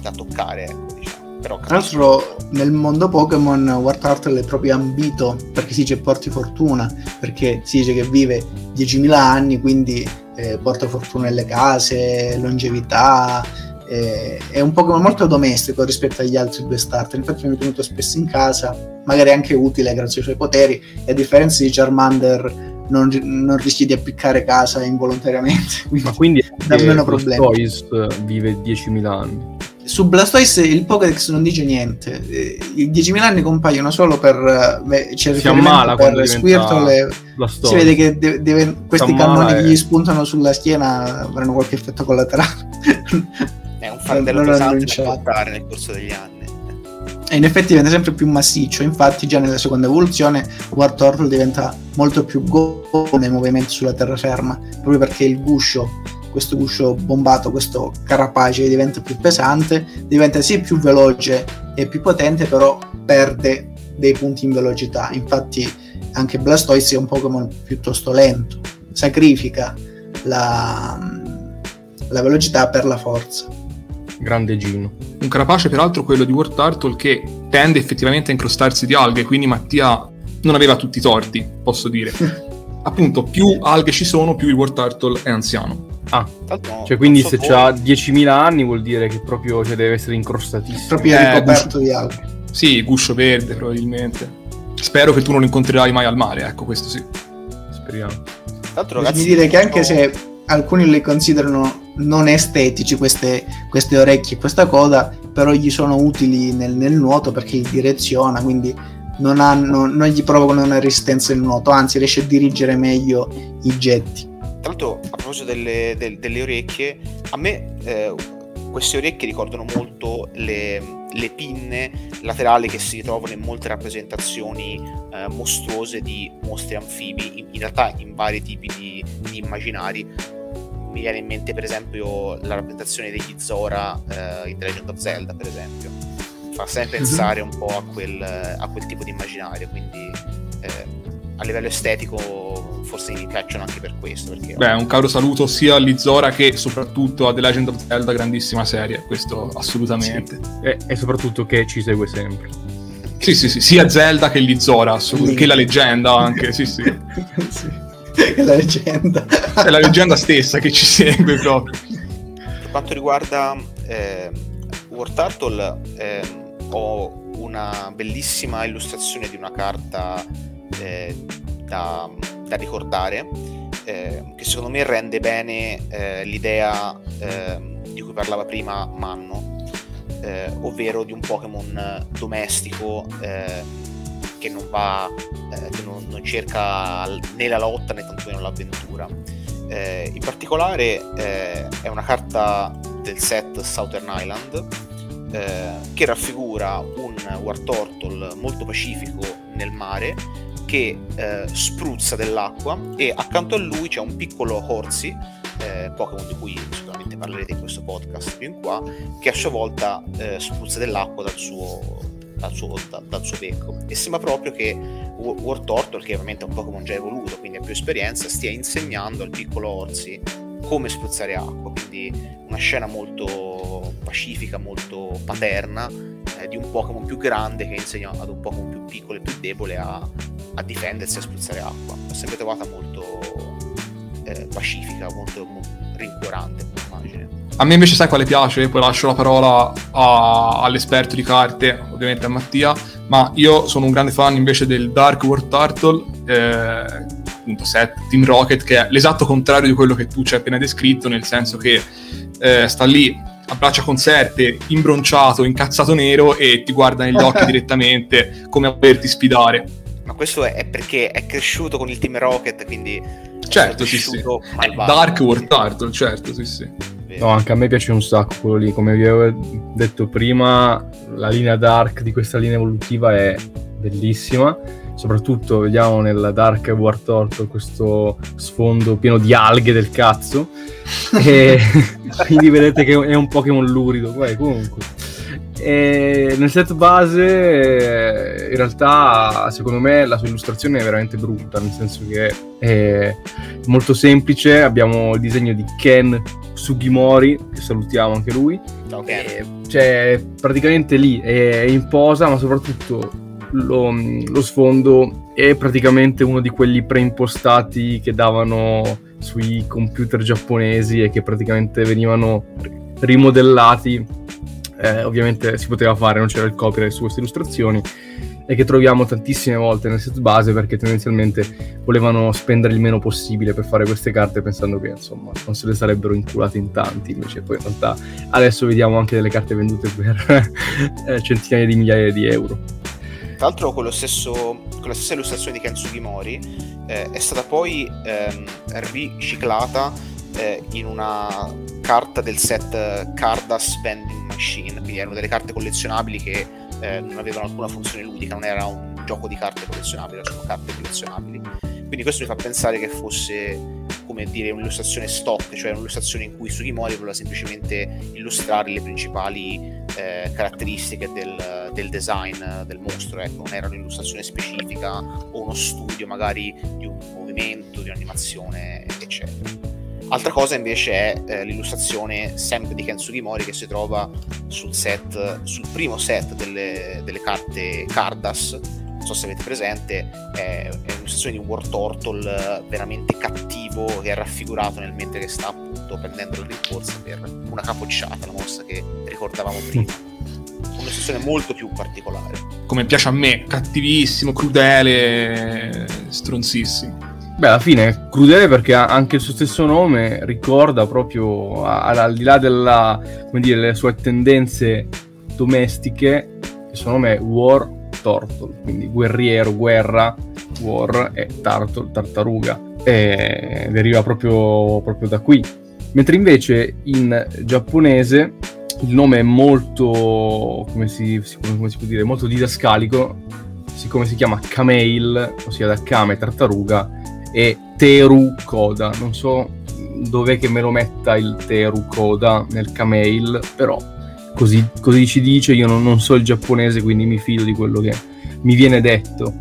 da toccare ecco, diciamo però Tra l'altro nel mondo Pokémon War Turtle è proprio ambito perché si dice porti fortuna, perché si dice che vive 10.000 anni, quindi eh, porta fortuna nelle case, longevità, eh, è un Pokémon molto domestico rispetto agli altri due starter, infatti mi è venuto spesso in casa, magari anche utile grazie ai suoi poteri, e a differenza di Charmander non, non, rischi di appiccare casa involontariamente. Quindi Ma quindi [LAUGHS] da meno problemi. Toys vive 10.000 anni su Blastoise il Pokédex non dice niente. Eh, I 10.000 anni compaiono solo per. Beh, c'è si ammala per Squirtle. Si vede che de- deve, questi cannoni che gli spuntano sulla schiena avranno qualche effetto collaterale. È un fardello pesante da portare nel corso degli anni. E in effetti diventa sempre più massiccio. Infatti, già nella seconda evoluzione, War Turtle diventa molto più godo nei movimenti sulla terraferma, proprio perché il guscio questo guscio bombato, questo carapace diventa più pesante, diventa sì più veloce e più potente, però perde dei punti in velocità. Infatti anche Blastoise è un Pokémon piuttosto lento, sacrifica la, la velocità per la forza. Grande Gino. Un carapace peraltro quello di War Turtle che tende effettivamente a incrostarsi di alghe, quindi Mattia non aveva tutti i torti, posso dire. [LAUGHS] Appunto, più alghe ci sono, più il War Turtle è anziano. Ah, Tanto, cioè quindi se ha 10.000 anni vuol dire che proprio cioè, deve essere incrostatissimo. Proprio eh, ricoperto di alghe. Sì, guscio verde probabilmente. Spero che tu non lo incontrerai mai al mare, ecco, questo sì. Speriamo. Tanto ragazzi, dire che anche se alcuni le considerano non estetici queste, queste orecchie e questa coda, però gli sono utili nel, nel nuoto perché li direziona, quindi non, hanno, non gli provocano una resistenza nel nuoto, anzi riesce a dirigere meglio i getti. Tra l'altro, a proposito delle, del, delle orecchie, a me eh, queste orecchie ricordano molto le, le, pinne laterali che si ritrovano in molte rappresentazioni eh, mostruose di mostri anfibi, in, in, realtà in vari tipi di, di, immaginari. Mi viene in mente, per esempio, la rappresentazione degli Zora eh, in The Legend of Zelda, per esempio. Fa sempre mhm. pensare un po' a quel, a quel tipo di immaginario, quindi eh, a livello estetico forse mi piacciono anche per questo. Perché Beh, un caro saluto sia a Lizora che soprattutto a The Legend of Zelda, grandissima serie, questo assolutamente. Sì. E, e, soprattto che ci segue sempre. Sì, sì, sì, sia Zelda che Lizora, assolut- che la leggenda anche, sì, sì. [LAUGHS] sì. Che la leggenda. È la leggenda stessa che ci segue proprio. Per quanto riguarda eh, War Turtle, eh, ho una bellissima illustrazione di una carta eh, da, da, ricordare, eh, che secondo me rende bene eh, l'idea ehm, di cui parlava prima Manno, eh, ovvero di un Pokémon domestico ehm, che non va, eh, che non, non, cerca né la lotta né tantomeno l'avventura. Eh, in particolare è una carta del set Southern Island che raffigura un War Turtle molto pacifico nel mare che eh, spruzza dell'acqua e accanto a lui c'è un piccolo Horsey, eh, Pokémon di cui sicuramente parlerete in questo podcast più in qua, che a sua volta eh, spruzza dell'acqua dal suo, dal, suo, da, dal suo, becco. E sembra proprio che War Turtle, che ovviamente è un Pokémon già evoluto, quindi ha più esperienza, stia insegnando al piccolo Horsey come spruzzare acqua, quindi una scena molto pacifica, molto paterna eh, di un Pokémon più grande che insegna ad un Pokémon più piccolo e più debole a, a difendersi e a spruzzare acqua. L'ho sempre trovata molto eh, pacifica, molto, molto rincuorante come immagine. A me invece sai quale piace? Poi lascio la parola a, all'esperto di carte, ovviamente a Mattia, ma io sono un grande fan invece del Dark World Turtle, eh, appunto set Team Rocket, che è l'esatto contrario di quello che tu ci hai appena descritto, nel senso che eh, sta lì braccia concerte, imbronciato, incazzato nero e ti guarda negli occhi [LAUGHS] direttamente come a volerti sfidare. Ma questo è perché è cresciuto con il Team Rocket, quindi... Certo, sì, sì. Dark War Turtle, certo, sì, sì. No, anche a me piace un sacco quello lì. Come vi avevo detto prima, la linea Dark di questa linea evolutiva è bellissima. Soprattutto vediamo nella Dark War Turtle questo sfondo pieno di alghe del cazzo. E [LAUGHS] [LAUGHS] quindi vedete che è un Pokémon lurido. Beh, comunque e nel set base in realtà secondo me la sua illustrazione è veramente brutta nel senso che è molto semplice abbiamo il disegno di Ken Sugimori che salutiamo anche lui okay. cioè praticamente lì è in posa ma soprattutto lo, lo sfondo è praticamente uno di quelli preimpostati che davano sui computer giapponesi e che praticamente venivano rimodellati. Eh, ovviamente si poteva fare, non c'era il copyright su queste illustrazioni e che troviamo tantissime volte nel set base perché tendenzialmente volevano spendere il meno possibile per fare queste carte pensando che insomma non se le sarebbero inculate in tanti invece poi in realtà adesso vediamo anche delle carte vendute per [LAUGHS] eh, centinaia di migliaia di euro. Tra l'altro con, stesso, con, la stessa illustrazione di Ken Sugimori eh, è stata poi ehm, riciclata eh, in una carta del set Cardas Vending Machine, quindi erano delle carte collezionabili che eh, non avevano alcuna funzione ludica, non era un gioco di carte collezionabili, erano carte collezionabili. Quindi questo mi fa pensare che fosse come dire un'illustrazione stock, cioè un'illustrazione in cui Sugimori voleva semplicemente illustrare le principali eh, caratteristiche del, del, design del mostro, ecco, non era un'illustrazione specifica o uno studio magari di un movimento, di un'animazione, eccetera. Altra cosa invece è eh, l'illustrazione sempre di Ken Sugimori che si trova sul set, sul primo set delle, delle carte Cardas, non so se avete presente, è, è un'illustrazione di un War Turtle veramente cattivo che è raffigurato nel mentre che sta appunto prendendo il rinforzo per una capocciata, la mossa che ricordavamo prima. Un'illustrazione molto più particolare. Come piace a me, cattivissimo, crudele, stronzissimo. Beh, alla fine è crudele perché anche il suo stesso nome ricorda proprio, al di là delle sue tendenze domestiche, il suo nome è War Turtle, quindi guerriero, guerra, war e turtle, tartaruga. E deriva proprio, proprio da qui. Mentre invece in giapponese il nome è molto, come si, come si può dire, molto didascalico, siccome si chiama Kamail, ossia da Kame tartaruga, e Teru Koda. Non so dov'è che me lo metta il Teru Koda nel Kamail, però così, così ci dice, io non, non, so il giapponese, quindi mi fido di quello che mi viene detto.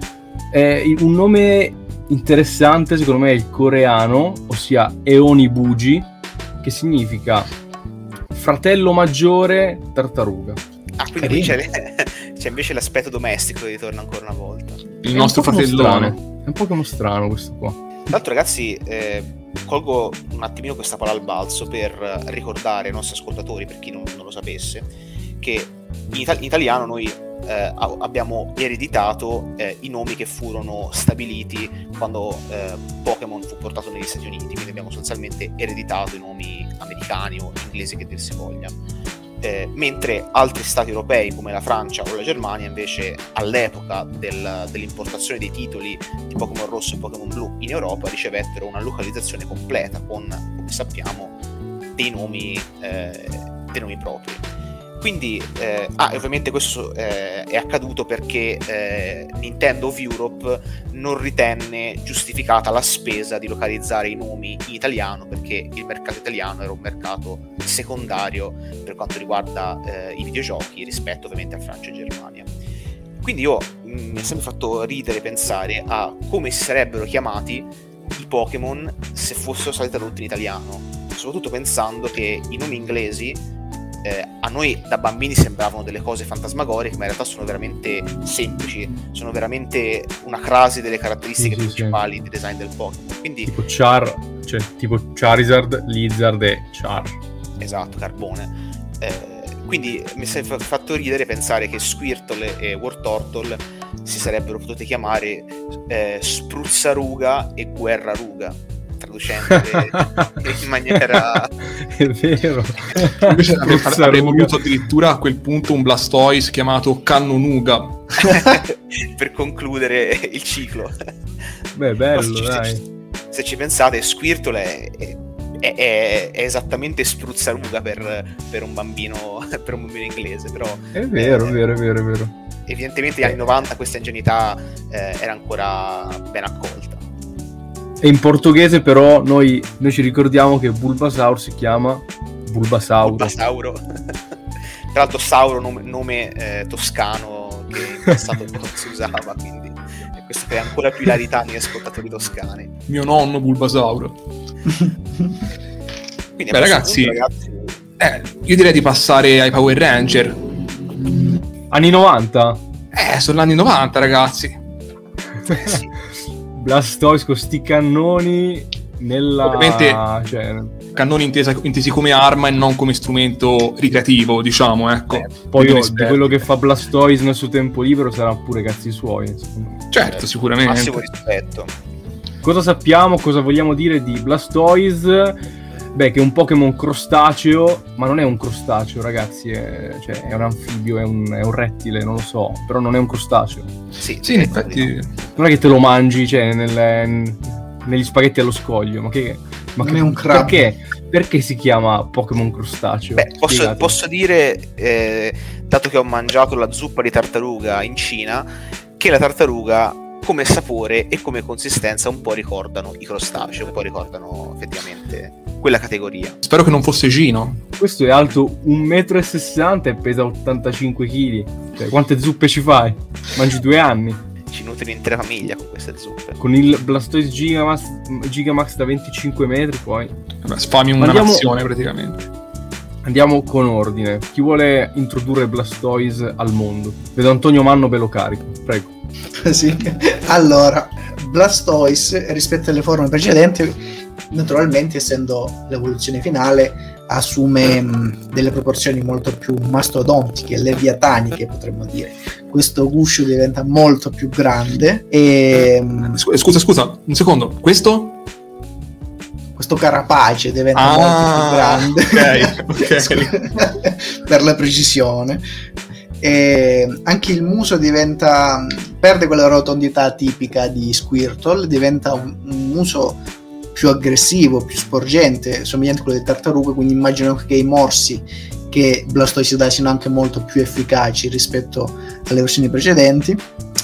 È un nome interessante, secondo me, è il coreano, ossia Eonibuji, che significa fratello maggiore tartaruga. Ah, quindi c'è, c'è, invece l'aspetto domestico che ritorna ancora una volta. Il nostro fratellone. Un po' come strano questo qua. Tra l'altro, ragazzi, eh, colgo un attimino questa palla al balzo per ricordare ai nostri ascoltatori, per chi non, non lo sapesse, che in, Ita- in italiano noi eh, abbiamo ereditato eh, i nomi che furono stabiliti quando eh, Pokémon fu portato negli Stati Uniti, quindi abbiamo sostanzialmente ereditato i nomi americani o inglesi che dir si voglia. Eh, mentre altri stati europei come la Francia o la Germania invece all'epoca del, dell'importazione dei titoli di Pokémon Rosso e Pokémon Blu in Europa ricevettero una localizzazione completa con, come sappiamo, dei nomi, eh, dei nomi propri. Quindi, eh, ah, ovviamente questo eh, è accaduto perché eh, Nintendo of Europe non ritenne giustificata la spesa di localizzare i nomi in italiano perché il mercato italiano era un mercato secondario per quanto riguarda eh, i videogiochi rispetto ovviamente a Francia e Germania. Quindi io mm, mi è sempre fatto ridere pensare a come si sarebbero chiamati i Pokémon se fossero stati tradotti in italiano, soprattutto pensando che i nomi inglesi eh, a noi da bambini sembravano delle cose fantasmagoriche, ma in realtà sono veramente semplici, sono veramente una crasi delle caratteristiche sì, principali sì. di design del Pokémon. Quindi... Tipo Char, cioè tipo Charizard, Lizard e Char. Esatto, Carbone. Eh, quindi mi si è fatto ridere pensare che Squirtle e Wartortle si sarebbero potuti chiamare eh, Spruzzaruga e Guerraruga traducendo in maniera... [LAUGHS] È vero. Invece avremmo voluto addirittura a quel punto un Blastoise chiamato Cannonuga. [LAUGHS] per concludere il ciclo. Beh, bello, se, dai. Se, ci pensate, Squirtle è, è, è, è esattamente spruzzaruga per, per, un bambino, [LAUGHS] per un bambino inglese, però... È vero, è vero, è vero, è vero evidentemente negli anni 90 questa ingenuità eh, era ancora ben accolta. E in portoghese però noi, noi ci ricordiamo che Bulbasaur si chiama Bulbasauro. Bulbasauro. Tra l'altro Sauro, nome, nome eh, toscano che in passato non si usava, quindi questo crea ancora più ilarità negli ascoltatori toscani. Mio nonno Bulbasauro. quindi, Beh ragazzi, punto, ragazzi... Eh, io direi di passare ai Power Ranger Anni 90? Eh, sono gli anni 90, ragazzi. Blastoise con sti cannoni nella... Ovviamente, cioè... cannoni intesa, intesi come arma e non come strumento ricreativo, diciamo, ecco. Eh, poi di quello che fa Blastoise nel suo tempo libero sarà pure cazzi suoi. Certo, sicuramente. Massimo rispetto. Cosa sappiamo, cosa vogliamo dire di Blastoise? Beh, che è un Pokémon crostaceo, ma non è un crostaceo, ragazzi, è, cioè, è un anfibio, è un, è un, rettile, non lo so, però non è un crostaceo. Sì, sì in effetti. Non è che te lo mangi, cioè, nel, negli spaghetti allo scoglio, ma che... Ma non che, è un crab. Perché? Perché si chiama Pokémon crostaceo? Beh, posso, posso dire, eh, dato che ho mangiato la zuppa di tartaruga in Cina, che la tartaruga come sapore e come consistenza un po' ricordano i crostacei, un po' ricordano effettivamente quella categoria. Spero che non fosse Gino. Questo è alto 1,60 m e pesa 85 kg. Cioè, quante zuppe ci fai? Mangi due anni. Ci nutri un'intera famiglia con queste zuppe. Con il Blastoise Gigamax, Gigamax da 25 metri poi. Vabbè, sfami una Andiamo... nazione praticamente. Andiamo con ordine. Chi vuole introdurre Blastoise al mondo? Vedo Antonio Manno bello carico, prego. [LAUGHS] sì. Allora, Blastoise rispetto alle forme precedenti naturalmente essendo l'evoluzione finale assume mh, delle proporzioni molto più mastodontiche, leviataniche potremmo dire. Questo guscio diventa molto più grande e... Scusa, scusa, un secondo, questo? Questo carapace diventa ah, molto più grande. Okay, okay. [LAUGHS] per la precisione. E anche il muso diventa perde quella rotondità tipica di Squirtle, diventa un, un muso più aggressivo, più sporgente, somigliante a quello del tartaruga, quindi immagino che i morsi che Blastoise dà siano anche molto più efficaci rispetto alle versioni precedenti.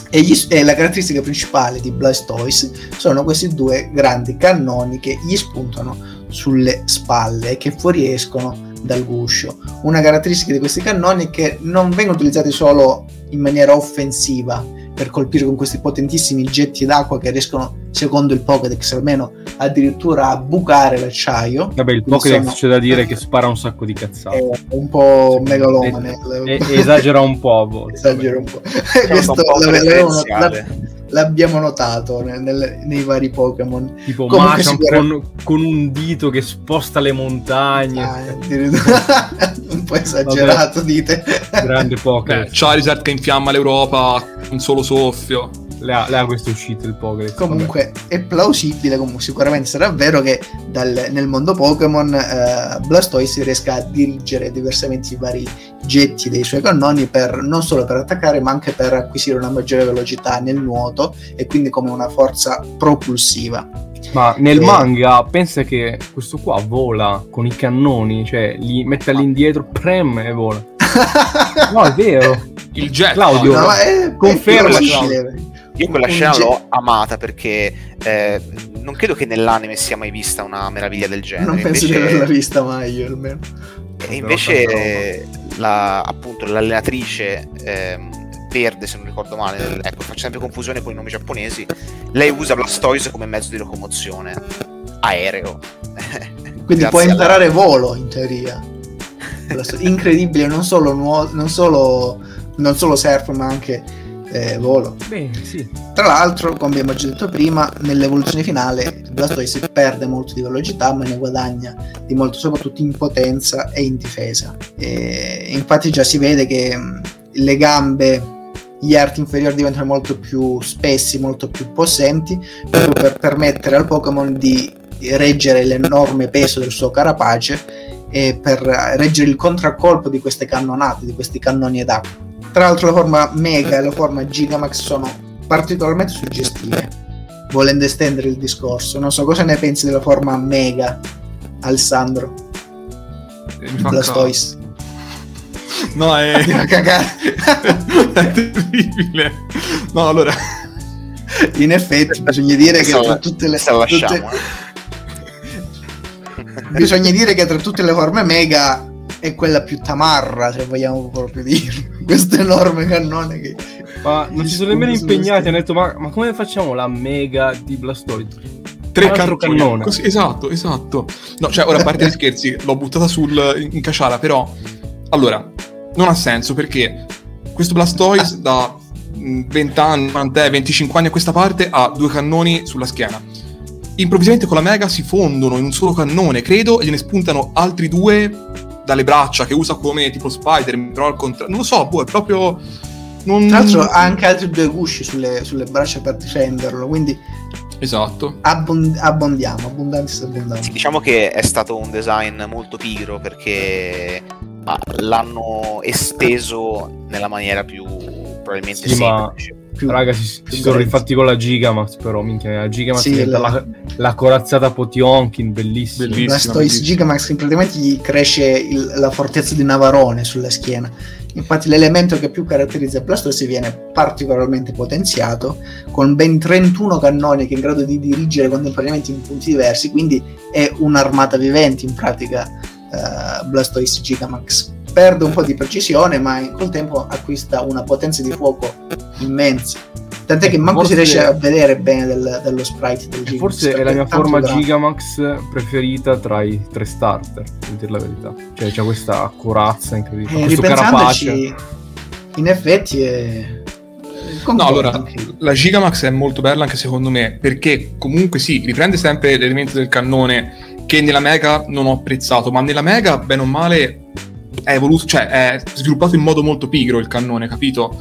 E, gli, e, la caratteristica principale di Blastoise sono questi due grandi cannoni che gli spuntano sulle spalle e che fuoriescono dal guscio. Una caratteristica di questi cannoni è che non vengono utilizzati solo in maniera offensiva, per colpire con questi potentissimi getti d'acqua che riescono, secondo il Pokédex almeno, addirittura a bucare l'acciaio. Vabbè, il Pokédex sono... c'è da dire [LAUGHS] che spara un sacco di cazzate. È un po' megalomane. esagera un po' a volte. Esagera un po'. [LAUGHS] Questo un po l'abbiamo notato nel, nel, nei vari Pokémon. Tipo Machamp sicuramente... con, con, un dito che sposta le montagne. Ah, [LAUGHS] po' esagerato, Vabbè. dite. Grande Pokémon. Charizard che infiamma l'Europa un solo soffio le ha, le ha queste uscite il Pokédex. Comunque è plausibile, comunque sicuramente sarà vero che dal, nel mondo Pokémon eh, Blastoise riesca a dirigere diversamente i vari getti dei suoi cannoni per, non solo per attaccare ma anche per acquisire una maggiore velocità nel nuoto e quindi come una forza propulsiva. Ma nel e... manga pensa che questo qua vola con i cannoni, cioè li mette all'indietro, prem e vola. [LAUGHS] no, è vero. Il jet. Claudio, no, è, conferma. È io quella scena l'ho amata perché eh, non credo che nell'anime sia mai vista una meraviglia del genere. Non penso invece... di averla vista mai io almeno. E invece la, appunto l'allenatrice eh, verde, se non ricordo male, ecco, faccio sempre confusione con i nomi giapponesi, lei usa Blastoise come mezzo di locomozione aereo. [LAUGHS] Quindi può imparare alla... volo in teoria. [LAUGHS] Incredibile, non solo, nuo- non solo, non solo surf ma anche eh, volo. Beh, sì. Tra l'altro, come abbiamo già detto prima, nell'evoluzione finale Blastoise perde molto di velocità, ma ne guadagna di molto, soprattutto in potenza e in difesa. E infatti già si vede che le gambe gli arti inferiori diventano molto più spessi, molto più possenti, proprio per permettere al Pokémon di reggere l'enorme peso del suo carapace e per reggere il contraccolpo di queste cannonate, di questi cannoni ad acqua. Tra l'altro la forma Mega e la forma Gigamax sono particolarmente suggestive, volendo estendere il discorso. Non so cosa ne pensi della forma Mega, Alessandro. Blastoise. No, è... [LAUGHS] [LAUGHS] è terribile. No, allora... In effetti bisogna dire che tra tutte le... Tutte... bisogna dire che tra tutte le forme Mega è quella più tamarra, se vogliamo proprio dire. [LAUGHS] Questo enorme cannone che... Ma non si sono nemmeno impegnati, hanno detto ma, ma, come facciamo la Mega di Blastoise? Tre cannoni. Così, esatto, esatto. No, cioè, ora a parte gli [LAUGHS] scherzi, l'ho buttata sul, in casciara, però... Allora, non ha senso perché questo Blastoise da 20 anni, 25 anni a questa parte ha due cannoni sulla schiena. Improvvisamente con la Mega si fondono in un solo cannone, credo, e gliene spuntano altri due dalle braccia che usa come tipo Spider, però al contrario. Non lo so, boh, è proprio. Non... Tra l'altro ha anche altri due gusci sulle, sulle braccia per difenderlo, quindi Esatto. Abbond- abbondiamo, abbondanza abbondanza. Diciamo che è stato un design molto pigro perché l'hanno esteso nella maniera più probabilmente sì, semplice. Più, Raga, si, si sono rifatti con la Gigamax, però minchia, la Gigamax sì, la... La, la corazzata Potionkin, bellissima. bellissima la Gigamax che praticamente gli cresce il, la fortezza di Navarone sulla schiena. Infatti l'elemento che più caratterizza Blastoise viene particolarmente potenziato, con ben 31 cannoni che è in grado di dirigere contemporaneamente in punti diversi, quindi è un'armata vivente in pratica uh, Blastoise Gigamax. Perde un po' di precisione, ma col tempo acquista una potenza di fuoco immensa Tant'è che manco forse... si riesce a vedere bene del, dello sprite del Gigamax. Forse è la mia forma grande. Gigamax preferita tra i tre starter, per dire la verità. Cioè c'è questa corazza incredibile. Eh, questo carapace. In effetti è... No, allora, la Gigamax è molto bella anche secondo me, perché comunque sì, riprende sempre l'elemento del cannone che nella Mega non ho apprezzato, ma nella Mega, bene o male, è evoluto, cioè è sviluppato in modo molto pigro il cannone, capito?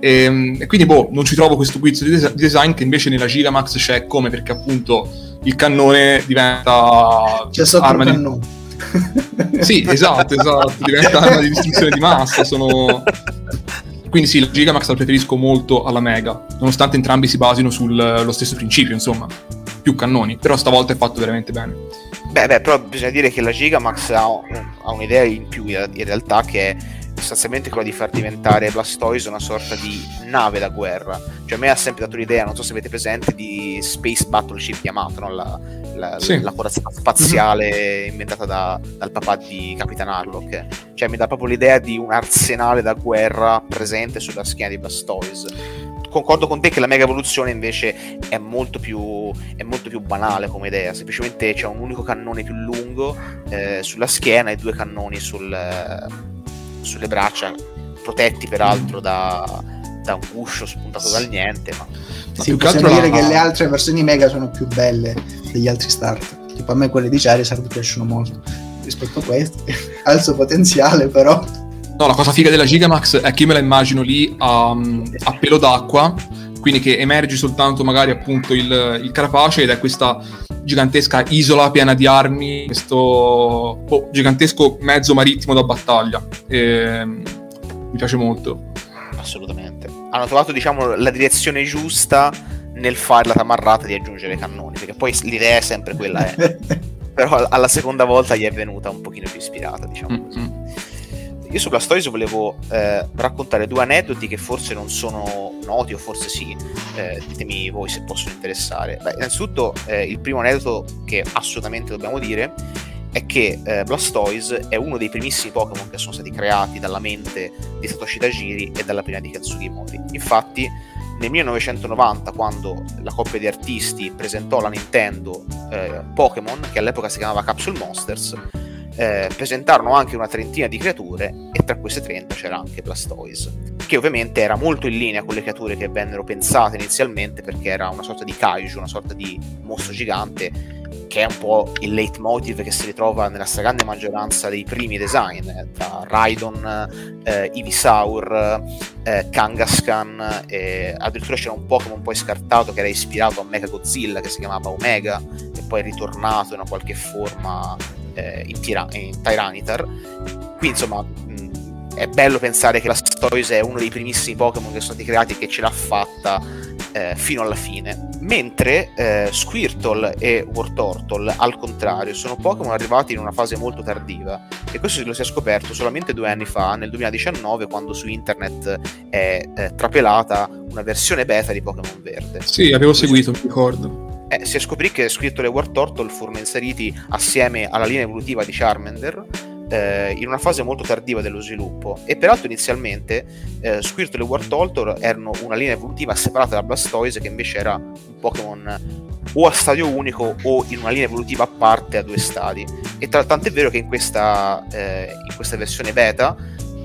E, ehm, e, quindi, boh, non ci trovo questo quiz di, des- design che invece nella Gigamax c'è come perché appunto il cannone diventa c'è sotto arma di... [LAUGHS] sì, esatto, esatto, diventa arma di distruzione di massa, sono... [LAUGHS] Quindi sì, la Gigamax la preferisco molto alla Mega, nonostante entrambi si basino sullo stesso principio, insomma, più cannoni, però stavolta è fatto veramente bene. Beh, beh, però bisogna dire che la Gigamax ha, ha un'idea in più in realtà che è sostanzialmente quello di far diventare Blastoise una sorta di nave da guerra. Cioè, a me ha sempre dato l'idea, non so se avete presente, di Space Battleship Yamato, no? la, la, sì. la corazza spaziale inventata da, dal papà di Capitan Harlock. Cioè, mi dà proprio l'idea di un arsenale da guerra presente sulla schiena di Blastoise concordo con te che la mega evoluzione invece è molto più, è molto più banale come idea. Semplicemente c'è un unico cannone più lungo eh, sulla schiena e due cannoni sul, sulle braccia, protetti peraltro da, da un guscio spuntato dal niente. Ma, ma sì, possiamo dire la... che le altre versioni Mega sono più belle degli altri start. Tipo a me quelle di Charizard piacciono molto rispetto a queste. [LAUGHS] ha il suo potenziale però. No, la cosa figa della Gigamax è che io me la immagino lì a, a pelo d'acqua, quindi che emerge soltanto magari appunto il, il carapace ed è questa gigantesca isola piena di armi, questo oh, gigantesco mezzo marittimo da battaglia. E, mi piace molto. Assolutamente. Hanno trovato, diciamo, la direzione giusta nel fare la tamarrata di aggiungere cannoni, perché poi l'idea è sempre quella, eh. [LAUGHS] però alla seconda volta gli è venuta un pochino più ispirata, diciamo così. Mm-hmm. Io su Blastoise volevo eh, raccontare due aneddoti che forse non sono noti o forse sì, eh, ditemi voi se possono interessare. Beh, innanzitutto eh, il primo aneddoto che assolutamente dobbiamo dire è che eh, Blastoise è uno dei primissimi Pokémon che sono stati creati dalla mente di Satoshi Tajiri e dalla prima di Katsuki Mori. Infatti nel 1990 quando la coppia di artisti presentò alla Nintendo eh, Pokémon che all'epoca si chiamava Capsule Monsters eh, presentarono anche una trentina di creature e tra queste 30 c'era anche Blastoise, che ovviamente era molto in linea con le creature che vennero pensate inizialmente perché era una sorta di kaiju, una sorta di mostro gigante che è un po' il leitmotiv che si ritrova nella stragrande maggioranza dei primi design, eh, da Raidon, eh, Ivysaur, eh, Kangaskhan, eh, addirittura c'era un Pokémon poi scartato che era ispirato a Mega Godzilla che si chiamava Omega, poi è ritornato in una qualche forma eh, in, tira- in Tyranitar. Qui insomma mh, è bello pensare che la Stoise è uno dei primissimi Pokémon che sono stati creati e che ce l'ha fatta eh, fino alla fine. Mentre eh, Squirtle e Wartortle, al contrario, sono Pokémon arrivati in una fase molto tardiva. E questo lo si è scoperto solamente due anni fa, nel 2019, quando su internet è eh, trapelata una versione beta di Pokémon Verde. Sì, avevo seguito, mi ricordo. Eh, si scoprì che Squirtle e Wartortle furono inseriti assieme alla linea evolutiva di Charmander eh, in una fase molto tardiva dello sviluppo. E peraltro inizialmente eh, Squirtle e Wartortle erano una linea evolutiva separata da Blastoise che invece era un Pokémon o a stadio unico o in una linea evolutiva a parte a due stadi. E tra l'altro è vero che in questa, eh, in questa versione beta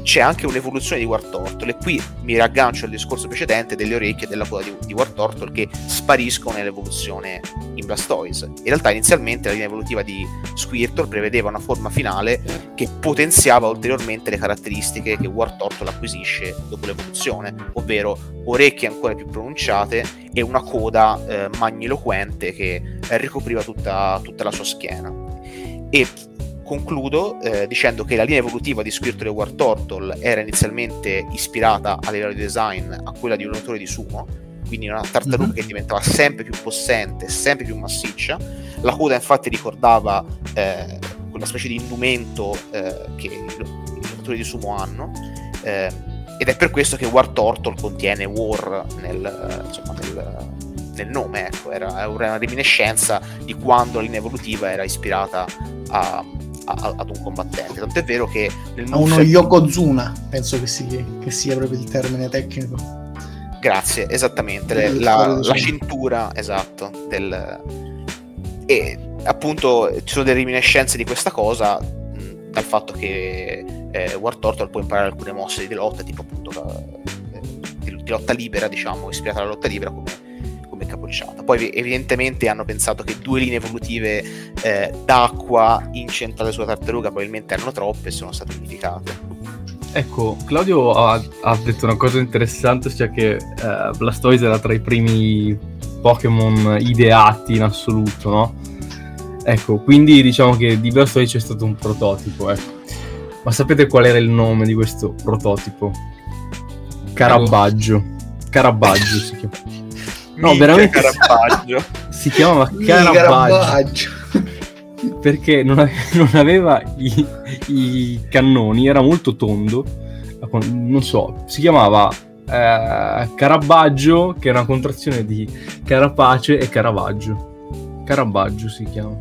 c'è anche un'evoluzione di War Turtle e qui mi raggancio al discorso precedente delle orecchie della coda di, di War Turtle che spariscono nell'evoluzione in Blastoise. In realtà inizialmente la linea evolutiva di Squirtle prevedeva una forma finale che potenziava ulteriormente le caratteristiche che War Turtle acquisisce dopo l'evoluzione, ovvero orecchie ancora più pronunciate e una coda eh, magniloquente che ricopriva tutta, tutta la sua schiena. E concludo eh, dicendo che la linea evolutiva di Squirtle e War Turtle era inizialmente ispirata a livello di design a quella di un autore di sumo, quindi una tartaruga mm-hmm. che diventava sempre più possente, sempre più massiccia. La coda infatti ricordava eh, quella specie di indumento eh, che gli autori di sumo hanno. Eh, ed è per questo che War Turtle contiene War nel, insomma, nel, nel nome, ecco, era una reminiscenza di quando la linea evolutiva era ispirata a, a, ad un combattente. Tant'è vero che nel a uno. Yokozuna, penso che, sia, che sia proprio il termine tecnico. Grazie, esattamente, la, la, cintura, esatto, del... E appunto ci sono delle reminiscenze di questa cosa mh, dal fatto che eh, War Turtle può imparare alcune mosse di lotta, tipo appunto eh, di, di lotta libera, diciamo, ispirata alla lotta libera come come capocciata. Poi evidentemente hanno pensato che due linee evolutive eh, d'acqua incentrate sulla tartaruga probabilmente erano troppe e sono state unificate. Ecco, Claudio ha, ha, detto una cosa interessante, cioè che eh, Blastoise era tra i primi Pokémon ideati in assoluto, no? Ecco, quindi diciamo che di Blastoise c'è stato un prototipo, ecco. Ma sapete qual era il nome di questo prototipo? Carabaggio. Carabaggio si chiama. No, veramente. Carapaggio. [LAUGHS] Si chiamava Carapaggio. [LAUGHS] perché non aveva, non aveva i, i, cannoni, era molto tondo. Non so, si chiamava eh, Carabaggio, che è una contrazione di Carapace e Caravaggio. Carabaggio si chiama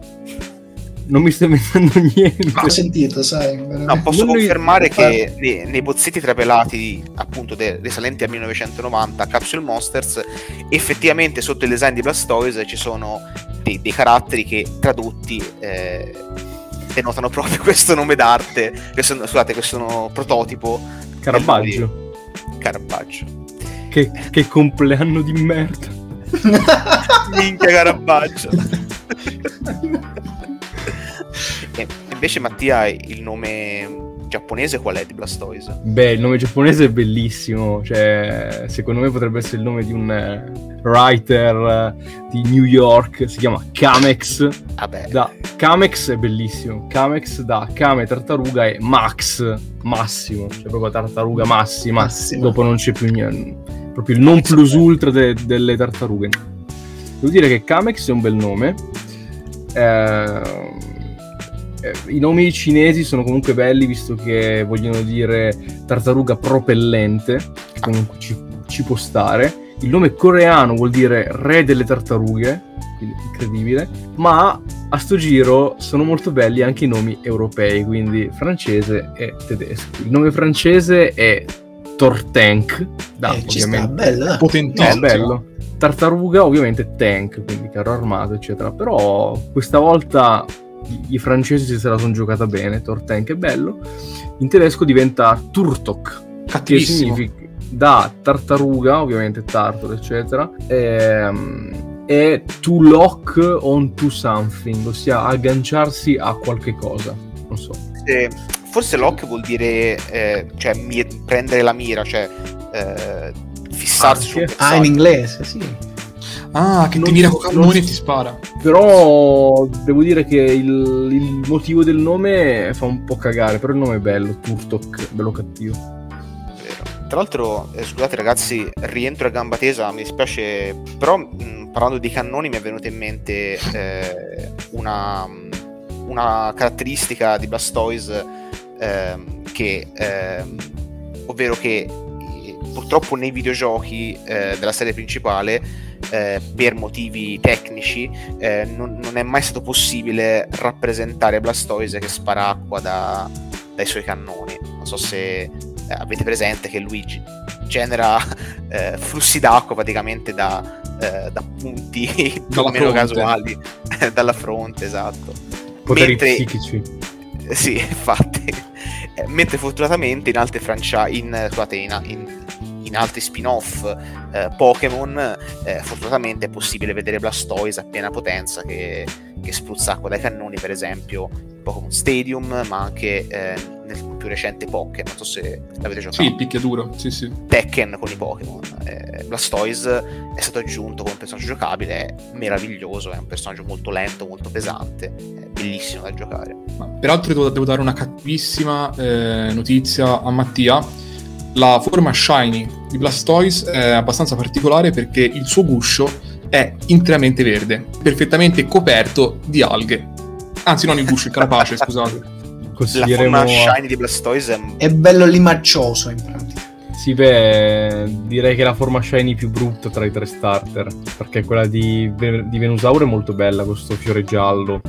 non mi stai mettendo [LAUGHS] niente. Ho sentito, sai. No, posso non confermare li... che nei, nei, bozzetti trapelati, appunto, de, risalenti al 1990, Capsule Monsters, effettivamente sotto il design di Blastoise ci sono dei, dei caratteri che tradotti eh, denotano proprio [LAUGHS] questo nome d'arte. Questo, scusate, questo prototipo. Carabaggio. Carabaggio. Che, che compleanno di merda. [LAUGHS] Minchia Carabaggio. E invece Mattia, il nome giapponese qual è di Blastoise? Beh, il nome giapponese è bellissimo, cioè secondo me potrebbe essere il nome di un eh, writer uh, di New York, si chiama Kamex. Vabbè. Da, Kamex è bellissimo, Kamex da Kame tartaruga è Max, massimo, cioè proprio tartaruga massima, Massima. dopo non c'è più niente, proprio il non plus ultra de- delle tartarughe. Devo dire che Kamex è un bel nome. Eh, eh, i nomi cinesi sono comunque belli visto che vogliono dire tartaruga propellente, che comunque ci, ci può stare. Il nome coreano vuol dire re delle tartarughe, quindi incredibile. Ma a sto giro sono molto belli anche i nomi europei, quindi francese e tedesco. Il nome francese è Tortank, da, eh, ovviamente. Sta, bello, potentissimo. No, bello. Tartaruga, ovviamente tank, quindi carro armato, eccetera. Però questa volta i francesi se la sono giocata bene, Tortank è bello. In tedesco diventa Turtok, che significa da tartaruga, ovviamente tartaro, eccetera, ehm, è to lock on to something, ossia agganciarsi a qualche cosa. Non so. Eh, forse lock vuol dire eh, cioè, mi- prendere la mira, cioè eh, fissarsi ah, su Ah, in inglese, sì. Ah, che Non- ti mira con non- cannoni e ti spara. Però devo dire che il, il motivo del nome fa un po' cagare, però il nome è bello, Turtok, bello cattivo. Vero. Tra l'altro, eh, scusate ragazzi, rientro a gamba tesa, mi dispiace, però mh, parlando di cannoni mi è venuta in mente eh, una, una caratteristica di Blastoise ehm, che, ehm, ovvero che eh, purtroppo nei videogiochi eh, della serie principale eh, per motivi tecnici eh, non, non è mai stato possibile rappresentare Blastoise che spara acqua da- dai suoi cannoni. Non so se eh, avete presente che lui gi- genera [LAUGHS] eh, flussi d'acqua praticamente da, eh, da punti [LAUGHS] più o meno fronte. casuali [LAUGHS] dalla fronte, esatto. Poteri Mentre- psichici. Sì, infatti. Mentre fortunatamente in altre franchise, in, scusate, in, in- in altri spin-off eh, Pokémon, eh, fortunatamente è possibile vedere Blastoise a piena potenza che, che spruzza acqua dai cannoni, per esempio in Pokémon Stadium, ma anche eh, nel più recente Pokémon. Non so se l'avete giocato. Sì, picchiaduro, sì, sì. Tekken con i Pokémon. Eh, Blastoise è stato aggiunto come personaggio giocabile, è meraviglioso, è un personaggio molto lento, molto pesante, è bellissimo da giocare. Ma peraltro devo, devo dare una cattivissima eh, notizia a Mattia. La forma shiny di Blastoise è abbastanza particolare perché il suo guscio è interamente verde, perfettamente coperto di alghe. Anzi, non il guscio, il carapace, [LAUGHS] scusate. La Consiglieremo... forma a- shiny di Blastoise è È bello limaccioso in pratica. Sì, beh, direi che è la forma shiny più brutta tra i tre starter, perché quella di, di Venusaur è molto bella, questo fiore giallo,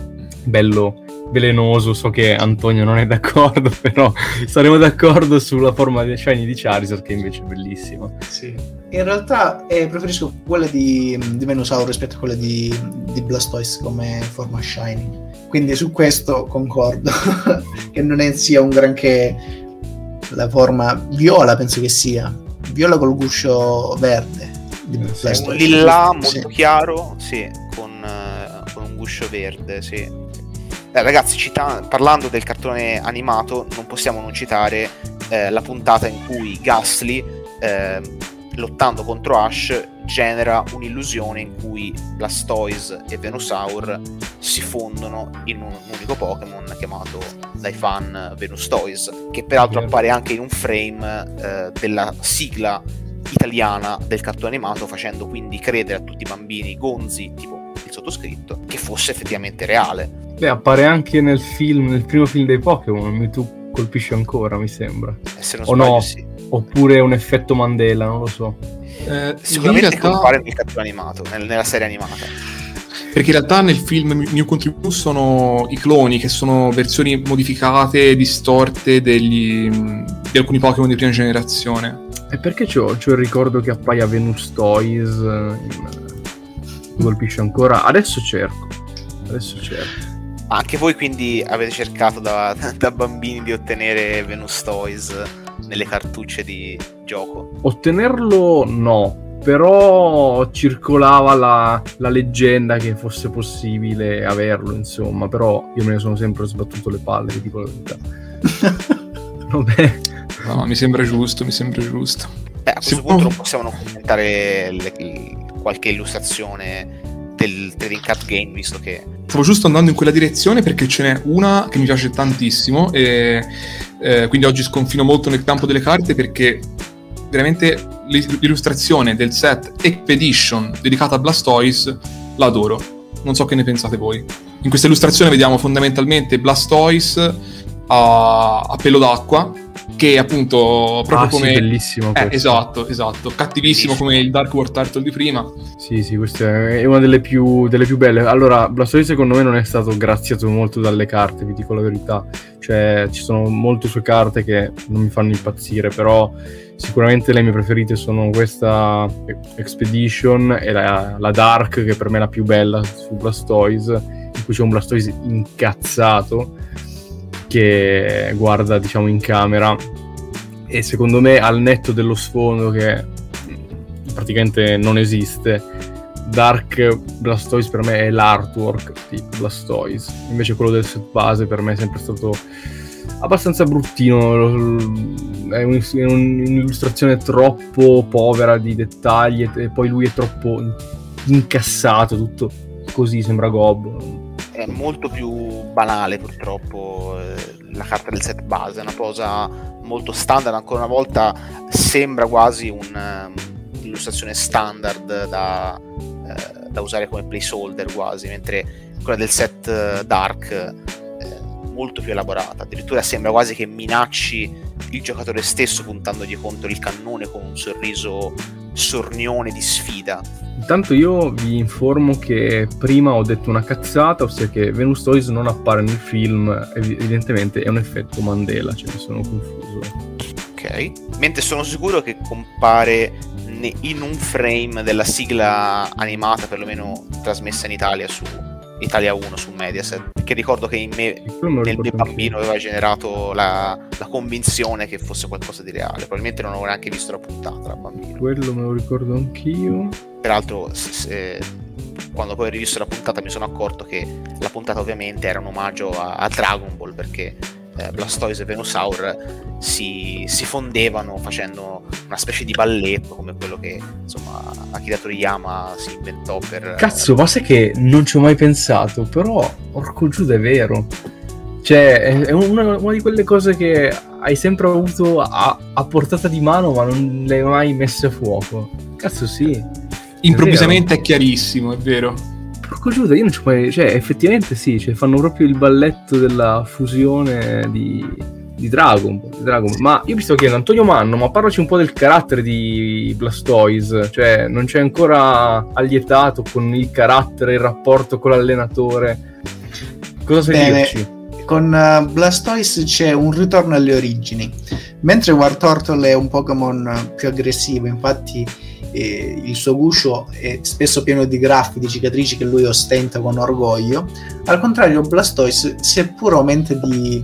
bello velenoso, so che Antonio non è d'accordo, [LAUGHS] però saremo d'accordo sulla forma di- shiny di Charizard che invece è bellissima. Sì. In realtà eh, preferisco quella di, di Venusaur rispetto a quella di, di Blastoise come forma shiny. Quindi su questo concordo, [LAUGHS] che non è sia un granché la forma viola, penso che sia. Viola col guscio verde di Eh, sì, un lilla molto Sì. chiaro, sì, con, eh, con un guscio verde, sì. Eh, ragazzi, cita- parlando del cartone animato, non possiamo non citare eh, la puntata in cui Ghastly, eh, lottando contro Ash, genera un'illusione in cui Blastoise e Venusaur si fondono in un unico Pokémon chiamato dai fan Venustoise, che peraltro appare anche in un frame eh, della sigla italiana del cartone animato, facendo quindi credere a tutti i bambini gonzi, tipo il sottoscritto, che fosse effettivamente reale. Beh, appare anche nel film, nel primo film dei Pokémon, Mewtwo colpisce ancora, mi sembra. E se non O sbaglio, no? sì. Oppure un effetto Mandela, non lo so. Eh, Sicuramente realtà- compare nel cartone animato, nel- nella serie animata. Perché in realtà nel film New Contribute sono i cloni, che sono versioni modificate, distorte degli, di alcuni Pokémon di prima generazione. E perché c'ho, c'ho il ricordo che appaia Venus Toys? eh, in- mi colpisce ancora. Adesso cerco. Adesso cerco. Ma Anche voi quindi avete cercato da, da bambini di ottenere Venus Toys nelle cartucce di gioco? Ottenerlo no, però circolava la, la leggenda che fosse possibile averlo, insomma, però io me ne sono sempre sbattuto le palle, vi dico la verità. [LAUGHS] Vabbè, No, mi sembra giusto, mi sembra giusto. Beh, a questo Si punto può- non possiamo non commentare le- il- qualche illustrazione del Trading Card Game, visto che Stavo giusto andando in quella direzione perché ce n'è una che mi piace tantissimo e eh, quindi oggi sconfino molto nel campo delle carte perché veramente l'illustrazione del set Expedition dedicata a Blastoise la adoro. Non so che ne pensate voi. In questa illustrazione vediamo fondamentalmente Blastoise a, a pelo d'acqua che appunto proprio ah, sì, come... bellissimo. Eh, esatto, esatto. Cattivissimo come il Dark World Turtle di prima. Sì, sì, questa è una delle più, delle più belle. Allora, Blastoise secondo me non è stato graziato molto dalle carte, vi dico la verità. Cioè, ci sono molte sue carte che non mi fanno impazzire, però sicuramente le mie preferite sono questa Expedition e la, la Dark, che per me è la più bella su Blastoise, in cui c'è un Blastoise incazzato che guarda, diciamo, in camera. E secondo me, al netto dello sfondo che praticamente non esiste. Dark Blastoise per me è l'artwork di Blastoise, invece quello del set base per me è sempre stato abbastanza bruttino. È un- è un'illustrazione troppo povera di dettagli e poi lui è troppo incassato, tutto così, sembra Gob. È molto più banale purtroppo eh, la carta del set base, è una cosa molto standard, ancora una volta sembra quasi un'illustrazione standard da, eh, da usare come placeholder quasi, mentre quella del set eh, dark eh, molto più elaborata, addirittura sembra quasi che minacci il giocatore stesso puntandogli contro il cannone con un sorriso sornione di sfida. Intanto io vi informo che prima ho detto una cazzata, ossia che Venus Toys non appare nel film, evidentemente è un effetto Mandela, cioè mi sono confuso. Ok, mentre sono sicuro che compare in un frame della sigla animata, perlomeno trasmessa in Italia su Italia 1 su Mediaset, che ricordo che in me, nel mio bambino aveva generato la, la, convinzione che fosse qualcosa di reale. Probabilmente non avevo neanche visto la puntata da bambino. Quello me lo ricordo anch'io. Peraltro, se, se, quando poi ho rivisto la puntata mi sono accorto che la puntata ovviamente era un omaggio a, a Dragon Ball perché eh, Blastoise e Venusaur si, si, fondevano facendo una specie di balletto come quello che insomma Akira Toriyama si inventò per... Cazzo, ma sai che non ci ho mai pensato, però Orco Giuda è vero. Cioè, è una, una, di quelle cose che hai sempre avuto a, a, portata di mano ma non le hai mai messe a fuoco. Cazzo sì. Improvvisamente è, è chiarissimo, è vero porco Giuda, io non ci puoi... Cioè, effettivamente sì, cioè, fanno proprio il balletto della fusione di, di Dragon, di Dragon Ma io vi sto chiedendo, Antonio Manno, ma parlaci un po' del carattere di Blastoise. Cioè, non c'è ancora allietato con il carattere, il rapporto con l'allenatore. Cosa sai Bene. dirci? Con uh, Blastoise c'è un ritorno alle origini. Mentre War Turtle è un Pokémon più aggressivo, infatti eh, il suo guscio è spesso pieno di graffi, di cicatrici che lui ostenta con orgoglio. Al contrario, Blastoise, seppur aumenta di,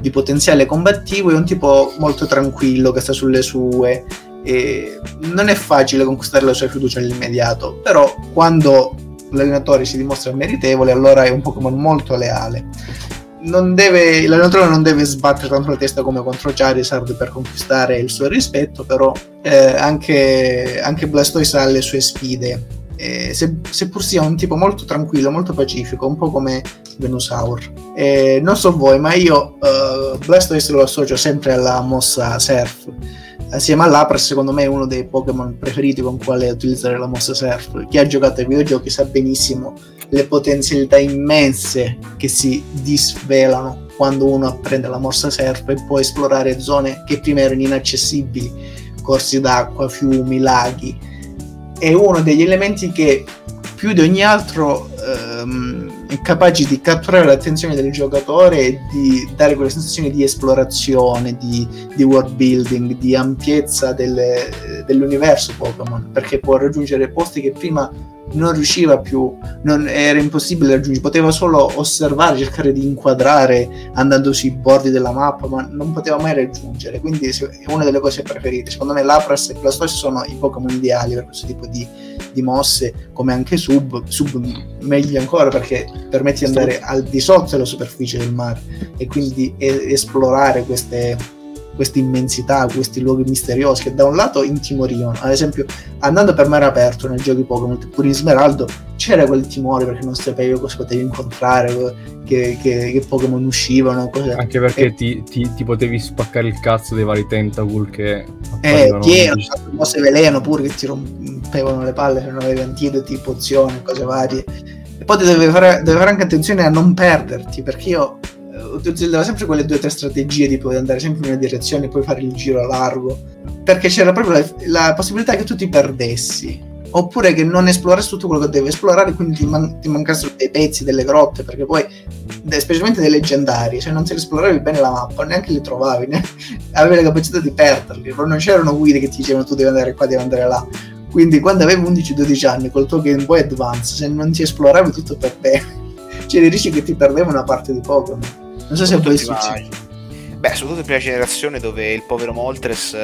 di potenziale combattivo, è un tipo molto tranquillo che sta sulle sue. E non è facile conquistare la sua fiducia all'immediato, però quando l'allenatore si dimostra meritevole, allora è un Pokémon molto leale non deve, l'allenatore non deve sbattere tanto la testa come contro Charizard per conquistare il suo rispetto, però eh, anche, anche Blastoise ha le sue sfide. Eh, se, seppur sia un tipo molto tranquillo, molto pacifico, un po' come Venusaur. Eh, non so voi, ma io uh, Blastoise lo associo sempre alla mossa Surf. Assieme all'Apras, secondo me è uno dei Pokémon preferiti con quale utilizzare la mossa Surf. Chi ha giocato ai videogiochi sa benissimo le potenzialità immense che si disvelano quando uno apprende la morsa surf e può esplorare zone che prima erano inaccessibili, corsi d'acqua, fiumi, laghi. È uno degli elementi che più di ogni altro ehm, è capace di catturare l'attenzione del giocatore e di dare quelle sensazioni di esplorazione, di, di world building, di ampiezza delle, dell'universo Pokémon, perché può raggiungere posti che prima non riusciva più, non, era impossibile raggiungere, poteva solo osservare, cercare di inquadrare andando sui bordi della mappa, ma non poteva mai raggiungere. Quindi è una delle cose preferite. Secondo me Lapras e Blastoise sono i Pokémon ideali per questo tipo di, di, mosse, come anche Sub. Sub meglio ancora perché permette di andare al di sotto della superficie del mare e quindi esplorare queste questa immensità, questi luoghi misteriosi che da un lato intimorivano. Ad esempio, andando per mare aperto nei giochi Pokémon, pure in Smeraldo, c'era quel timore perché non sapevi cosa potevi incontrare, che, che, che Pokémon uscivano. Cose. Anche perché e... ti, ti, ti, potevi spaccare il cazzo dei vari tentacle che... Eh, pieno, cose veleno pure che ti rompevano le palle se non avevi antidoti, pozioni, cose varie. E poi devi fare, devi fare anche attenzione a non perderti, perché io utilizzava sempre quelle due o tre strategie di poter andare sempre in una direzione e poi fare il giro a largo. Perché c'era proprio la, la, possibilità che tu ti perdessi. Oppure che non esplorassi tutto quello che devi esplorare quindi ti, man- ti mancassero dei pezzi delle grotte perché poi specialmente dei leggendari se non se esploravi bene la mappa neanche li trovavi ne- [LAUGHS] avevi la capacità di perderli non c'erano guide che ti dicevano tu devi andare qua devi andare là. Quindi quando avevi 11-12 anni col tuo Game Boy Advance se non ti esploravi tutto per bene [LAUGHS] c'era il rischio che ti perdeva una parte di Pokémon non so se poi succede. Beh, soprattutto in prima generazione dove il povero Moltres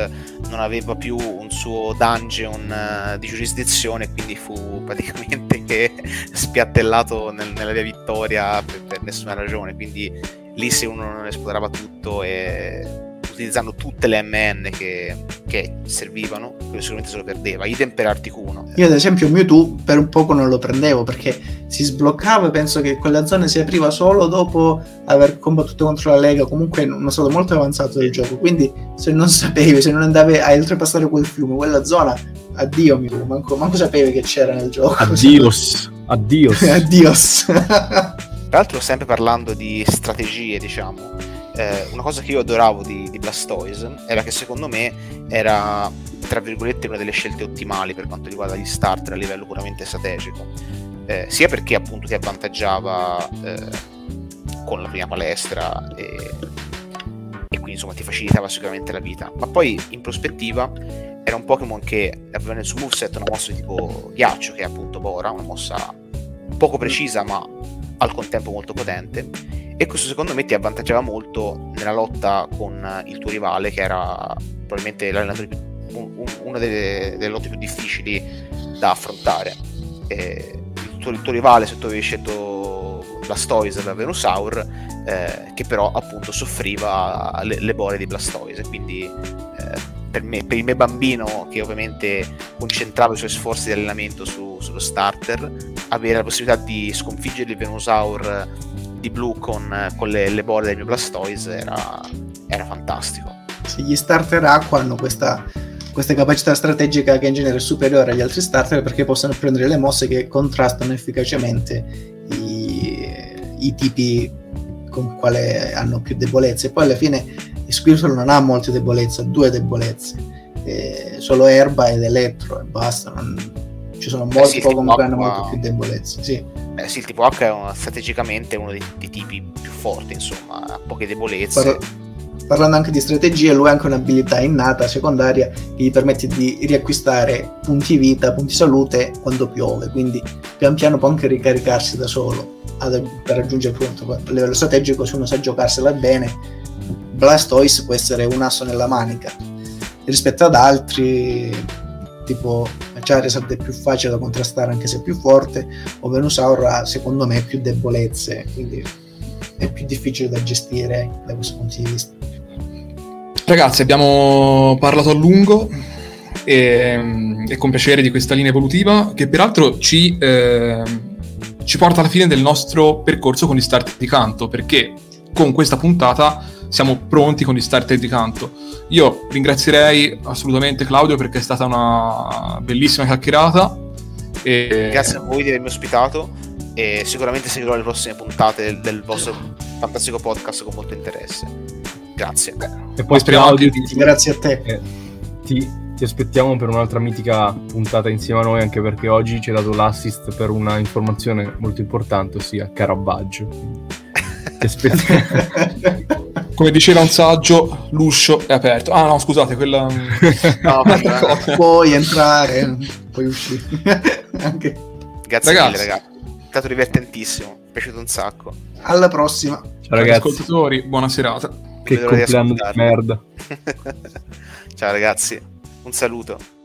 non aveva più un suo dungeon uh, di giurisdizione, quindi fu [LAUGHS] praticamente spiattellato nel, nella via vittoria per, per, nessuna ragione. Quindi lì se uno non esplorava tutto e utilizzando tutte le MN che, che servivano, quello sicuramente se lo perdeva. Idem per Articuno. Io ad esempio Mewtwo per un poco non lo prendevo perché si sbloccava, penso che quella zona si apriva solo dopo aver combattuto contro la Lega, comunque in uno stato molto avanzato del gioco, quindi se non sapevi, se non andavi a oltrepassare quel fiume, quella zona, addio Mewtwo, manco, manco sapevi che c'era nel gioco. Addios, addios. [LAUGHS] addios. Tra l'altro sempre parlando di strategie, diciamo, eh, una cosa che io adoravo di, di, Blastoise era che secondo me era tra virgolette una delle scelte ottimali per quanto riguarda gli starter a livello puramente strategico. Eh, sia perché appunto ti avvantaggiava eh, con la prima palestra e, e, quindi insomma ti facilitava sicuramente la vita. Ma poi in prospettiva era un Pokémon che aveva nel suo moveset una mossa di tipo ghiaccio che è appunto Bora una mossa poco precisa ma al contempo molto potente. E questo secondo me ti avvantaggiava molto nella lotta con il tuo rivale che era probabilmente l'allenatore più, un, una delle, delle, lotte più difficili da affrontare. E il, tuo, il tuo rivale se tu avevi scelto Blastoise da Venusaur eh, che però appunto soffriva le, le bore di Blastoise quindi eh, per, me, per il mio bambino che ovviamente concentrava i suoi sforzi di allenamento su, sullo starter avere la possibilità di sconfiggere il Venusaur di blu con, con le, le bolle del mio Blastoise era, era fantastico. Sì, gli starter acqua hanno questa, questa capacità strategica che in genere è superiore agli altri starter perché possono prendere le mosse che contrastano efficacemente i, i tipi con quale hanno più debolezze. Poi alla fine Squirtle non ha molte debolezze, ha due debolezze, eh, solo erba ed elettro e basta. Non... Ci sono molti sì, Pokémon che hanno molte più debolezze. Sì. Eh sì, il tipo H è una, strategicamente uno dei, dei, tipi più forti, insomma, ha poche debolezze. Par- parlando anche di strategie, lui ha anche un'abilità innata secondaria che gli permette di riacquistare punti vita, punti salute quando piove, quindi pian piano può anche ricaricarsi da solo ad, per raggiungere appunto a livello strategico se uno sa giocarsela bene Blastoise può essere un asso nella manica rispetto ad altri tipo Charizard è più facile da contrastare anche se è più forte o Venusaur ha secondo me più debolezze quindi è più difficile da gestire da questo punto di vista. Ragazzi abbiamo parlato a lungo e, e con piacere di questa linea evolutiva che peraltro ci, eh, ci porta alla fine del nostro percorso con gli start di canto perché con questa puntata siamo pronti con gli starter di canto. Io ringrazierei assolutamente Claudio perché è stata una bellissima chiacchierata. E... Grazie a voi di avermi ospitato e sicuramente seguirò le prossime puntate del vostro fantastico podcast con molto interesse. Grazie. E poi speriamo Claudio, di... grazie a te. Eh, ti, ti aspettiamo per un'altra mitica puntata insieme a noi, anche perché oggi ci hai dato l'assist per una informazione molto importante, ossia Caravaggio. [LAUGHS] Ti aspettiamo. [LAUGHS] come diceva un saggio, l'uscio è aperto. Ah no, scusate, quella... [LAUGHS] no, puoi entrare, puoi uscire. [LAUGHS] Anche... Grazie ragazzi. mille ragazzi, è stato divertentissimo, mi è piaciuto un sacco. Alla prossima. Ciao ragazzi. ascoltatori, buona serata. Che compleanno di merda. [LAUGHS] Ciao ragazzi, un saluto.